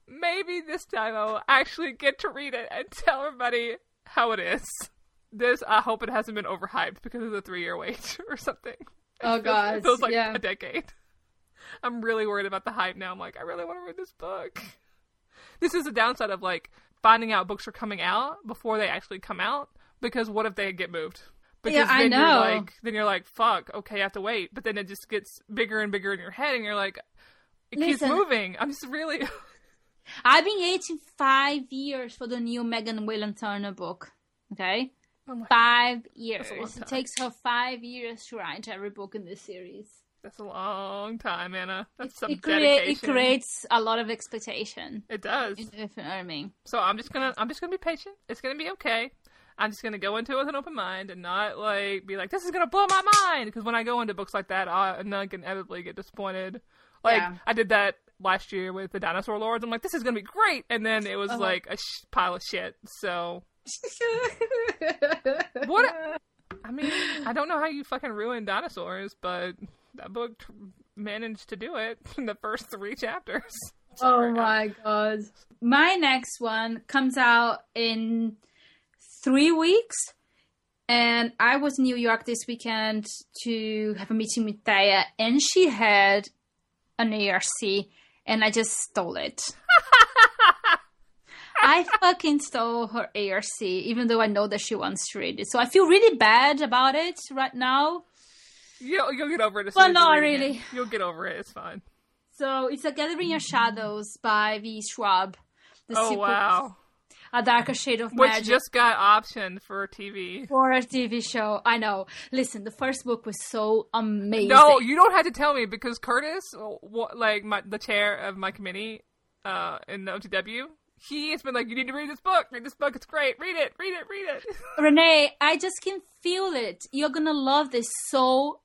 maybe this time I will actually get to read it and tell everybody how it is. This, I hope it hasn't been overhyped because of the three year wait or something. Oh god. it feels like yeah. a decade. I'm really worried about the hype now. I'm like, I really want to read this book. This is the downside of like finding out books are coming out before they actually come out because what if they get moved? Because Yeah, I then know. you're like then you're like, fuck, okay, I have to wait. But then it just gets bigger and bigger in your head and you're like it keeps moving. I'm just really I've been waiting five years for the new Megan Whalen Turner book. Okay? Oh Five years. It takes her five years to write every book in this series. that's a long time, Ana. That's some It, crea- it creates a lot of expectation. It does. If you know what I mean. So I'm just gonna I'm just gonna be patient. It's gonna be okay. I'm just gonna go into it with an open mind and not like be like this is gonna blow my mind because when I go into books like that, I inevitably get disappointed. Like Yeah. I did that last year with the Dinosaur Lords. I'm like this is gonna be great, and then it was Uh-huh. like a sh- pile of shit. So what? I mean, I don't know how you fucking ruin dinosaurs, but that book t- managed to do it in the first three chapters. Oh my god. My next one comes out in three weeks. And I was in New York this weekend to have a meeting with Thea, and she had an ARC, and I just stole it. I fucking stole her ARC, even though I know that she wants to read it. So I feel really bad about it right now. You'll, you'll get over it. As Well, not you're it. really. You'll get over it. It's fine. So it's a Gathering of Shadows by V. Schwab. The Oh wow! A Darker Shade of Which Magic. just got optioned for TV. for a TV show. I know. Listen, the first book was so amazing. No, you don't have to tell me because Curtis, like my, the chair of my committee uh, in the OTW, he has been like, "You need to read this book. Read this book. It's great. Read it. Read it. Read it." Renay, I just can feel it. You're gonna love this so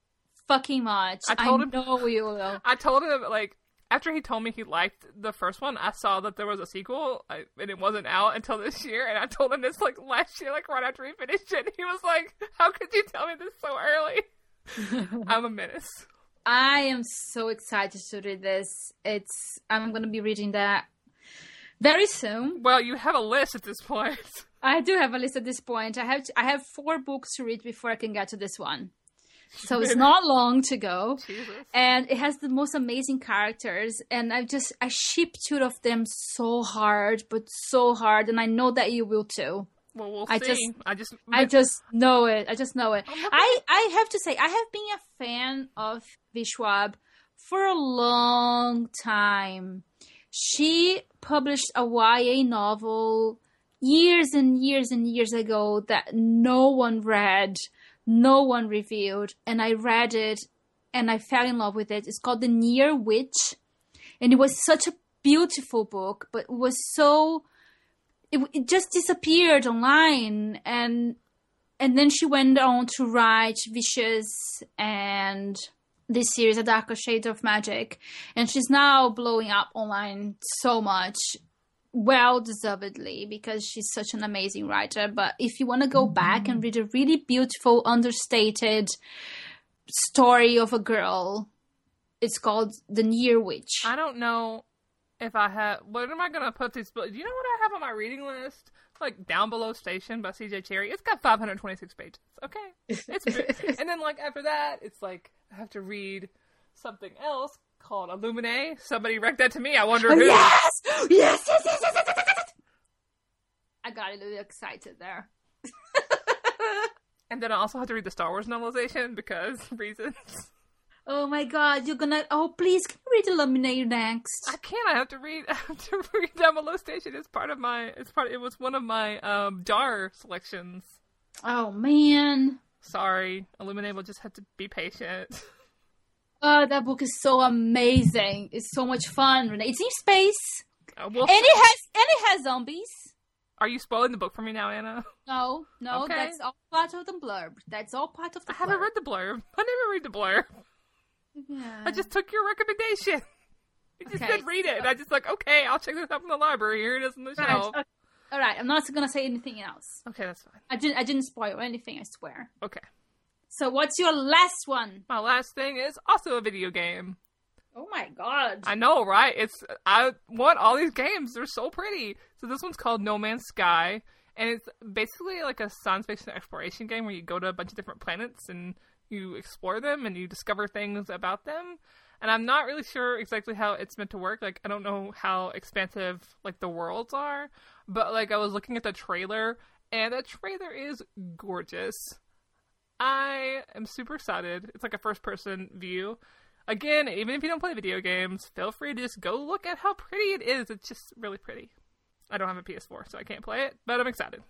fucking much. I told him- know you will. I told him like after he told me he liked the first one, I saw that there was a sequel I, and it wasn't out until this year. And I told him this like last year, like right after he finished it. He was like, "How could you tell me this so early?" I'm a menace. I am so excited to read this. It's I'm gonna be reading that very soon. Well, you have a list at this point. I do have a list at this point. I have to, I have four books to read before I can get to this one. So it's not long to go. Jesus. And it has the most amazing characters and I just I ship two of them so hard, but so hard and I know that you will too. Well, we'll I see. just- I just, I just know it. I just know it. Oh, I'm I, I have to say, I have been a fan of V.E. Schwab for a long time. She published a YA novel years and years and years ago that no one read, no one reviewed, and I read it and I fell in love with it. It's called The Near Witch, and it was such a beautiful book, but it was so it, it just disappeared online and and then she went on to write Vicious and this series, A Darker Shade of Magic, and she's now blowing up online so much, well deservedly, because she's such an amazing writer. But if you want to go back and read a really beautiful, understated story of a girl, it's called The Near Witch. I don't know if I have. What am I gonna put these? But do you know what I have on my reading list? Like Downbelow Station by C.J. Cherryh. It's got 526 pages. Okay, it's and then like after that, it's like have to read something else called Illuminae. Somebody wrecked that to me. I wonder who. Yes! Yes, yes, yes, yes, yes, yes, yes! I got a little excited there. And then I also have to read the Star Wars novelization because reasons. oh my god, you're gonna. Oh, please, can you read Illuminae next? I can't. I have to read. I have to read Downbelow Station. It's part of my. It's part. It was one of my um jar selections. Oh man. Sorry, Illuminae will just have to be patient. Oh, that book is so amazing. It's so much fun. Renay. It's in space. Uh, we'll And it has and it has zombies. Are you spoiling the book for me now, Ana? No, no, Okay. that's all part of the blurb. That's all part of the I haven't read the blurb. I never read the blurb. Yeah. I just took your recommendation. You just Okay. said read it, and I just like okay, I'll check this out from the library. Here it is on the shelf. All right, I'm not gonna say anything else. Okay, that's fine. I didn't. I didn't spoil anything. I swear. Okay, So, what's your last one? my last thing is also a video game. Oh my god! I know, right? It's I want all these games. They're so pretty. So this one's called No Man's Sky, and it's basically like a science fiction exploration game where you go to a bunch of different planets and you explore them and you discover things about them. And I'm not really sure exactly how it's meant to work. Like I don't know how expansive like the worlds are, but like I was looking at the trailer and the trailer is gorgeous. I am super excited. It's like a first person view. Again, even if you don't play video games, feel free to just go look at how pretty it is. It's just really pretty. I don't have a PS4, so I can't play it, but I'm excited.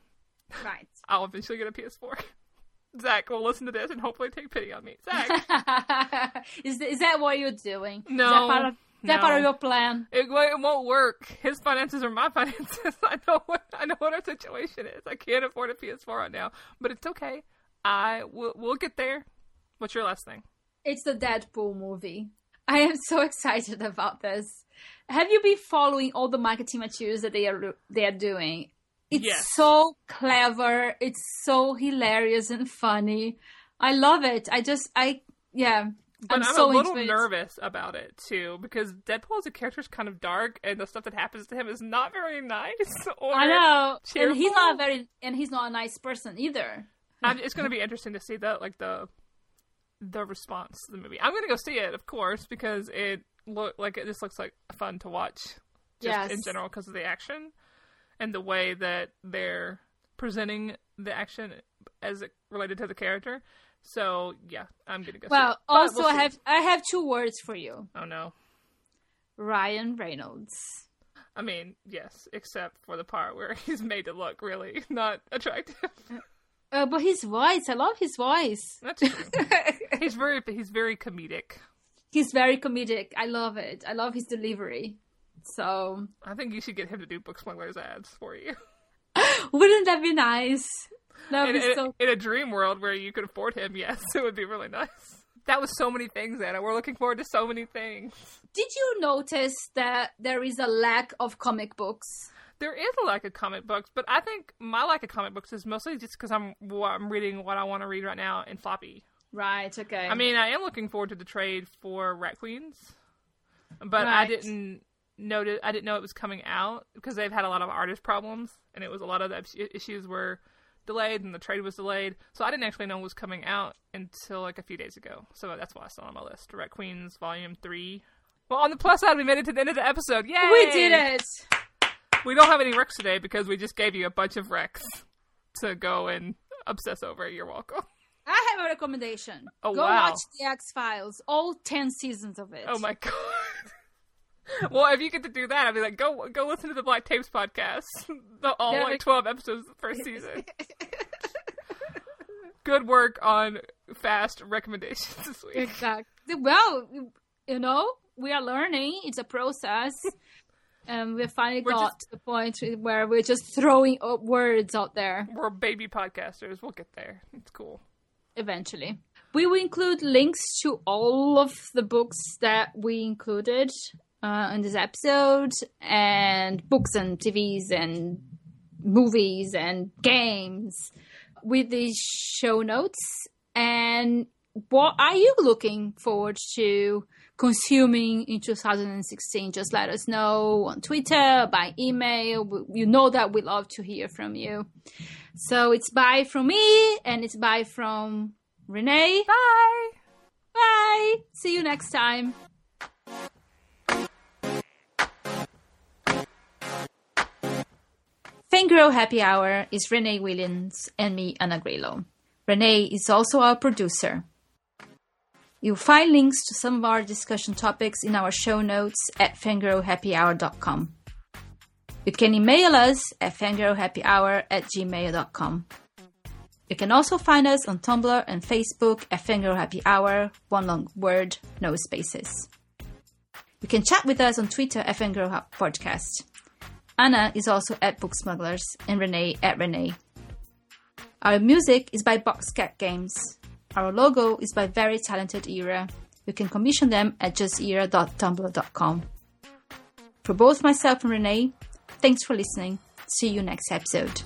Right. I'll eventually get a PS4. Zach will listen to this and hopefully take pity on me. Zach, is, is that what you're doing? No, Is that part of, is that no. part of your plan? it, it won't work. His finances are my finances. I know what I know what our situation is. I can't afford a PS4 right now, but it's okay. I will. We'll get there. What's your last thing? It's the Deadpool movie. I am so excited about this. Have you been following all the marketing materials that they are they are doing? It's Yes. so clever. It's so hilarious and funny. I love it. I just I yeah. But I'm, I'm, so a little nervous about it too because Deadpool as a character is kind of dark, and the stuff that happens to him is not very nice. Or I know, and he's cheerful. not very, and he's not a nice person either. I'm, it's going to be interesting to see the like the the response to the movie. I'm going to go see it, of course, because it look like it just looks like fun to watch, just Yes. in general because of the action and the way that they're presenting the action as it related to the character. So yeah, I'm to go. Well. Also we'll I have I have two words for you: Oh no. Ryan Reynolds. I mean, yes, except for the part where he's made to look really not attractive. Uh, but his voice, I love his voice. That's true. he's very he's very comedic. he's very comedic. I love it. I love his delivery. So, I think you should get him to do book smugglers ads for you. wouldn't that be nice? That In, be in- so. in a dream world where you could afford him, yes, it would be really nice. That was so many things, Ana. We're looking forward to so many things. Did you notice that there is a lack of comic books? There is a lack of comic books, but I think my lack of comic books is mostly just because I'm I'm reading what I want to read right now in floppy. Right. Okay. I mean, I am looking forward to the trade for Rat Queens, but I didn't notice. I didn't know it was coming out because they've had a lot of artist problems, and it was a lot of the issues were delayed, and the trade was delayed. So I didn't actually know it was coming out until like a few days ago. So that's why it's still on my list. Rat Queens Volume Three. Well, on the plus side, we made it to the end of the episode. Yay! we did it. We don't have any recs today because we just gave you a bunch of recs to go and obsess over. You're welcome. I have a recommendation. Oh, Go wow. watch the X Files, all ten seasons of it. Oh my god. well, if you get to do that, I'd be like, go go listen to the Black Tapes podcast. The all Yeah, like we- twelve episodes of the first season. Good work on fast recommendations this week. Exactly. Well, you know, we are learning. It's a process. And we finally We're got just- to the point where we're just throwing up words out there We're baby podcasters. We'll get there. It's cool. eventually. We will include links to all of the books that we included uh, in this episode, and books and TVs and movies and games with the show notes. And what are you looking forward to consuming in 2016? Just let us know on Twitter, by email. You know that we love to hear from you. So it's bye from me and it's bye from Renay. Bye. Bye. See you next time. Fangirl Happy Hour is Renay Williams and me, Ana Grilo. Renay is also our producer. You'll find links to some of our discussion topics in our show notes at fangirlhappyhour.com. You can email us at fangirlhappyhour at gmail.com. You can also find us on Tumblr and Facebook at Fangirl Happy Hour, one long word, no spaces. You can chat with us on Twitter at Fangirl Podcast. Ana is also at Book Smugglers and Renay at Renay. Our music is by Boxcat Games. Our logo is by Very Talented Era. You can commission them at justera.tumblr.com. For both myself and Renay, thanks for listening. See you next episode.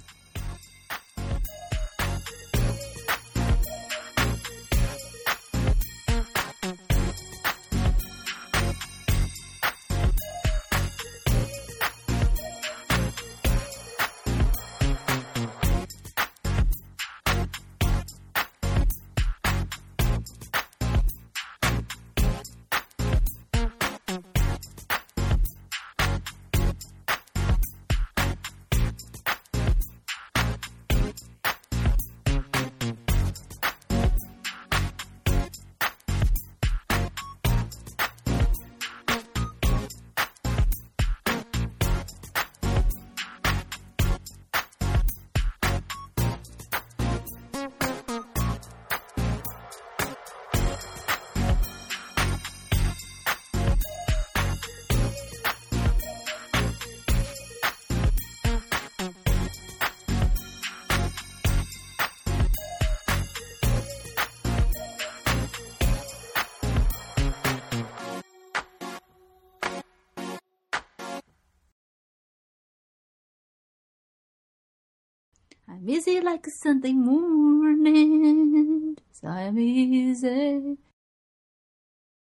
Easy like a Sunday morning. So I'm easy.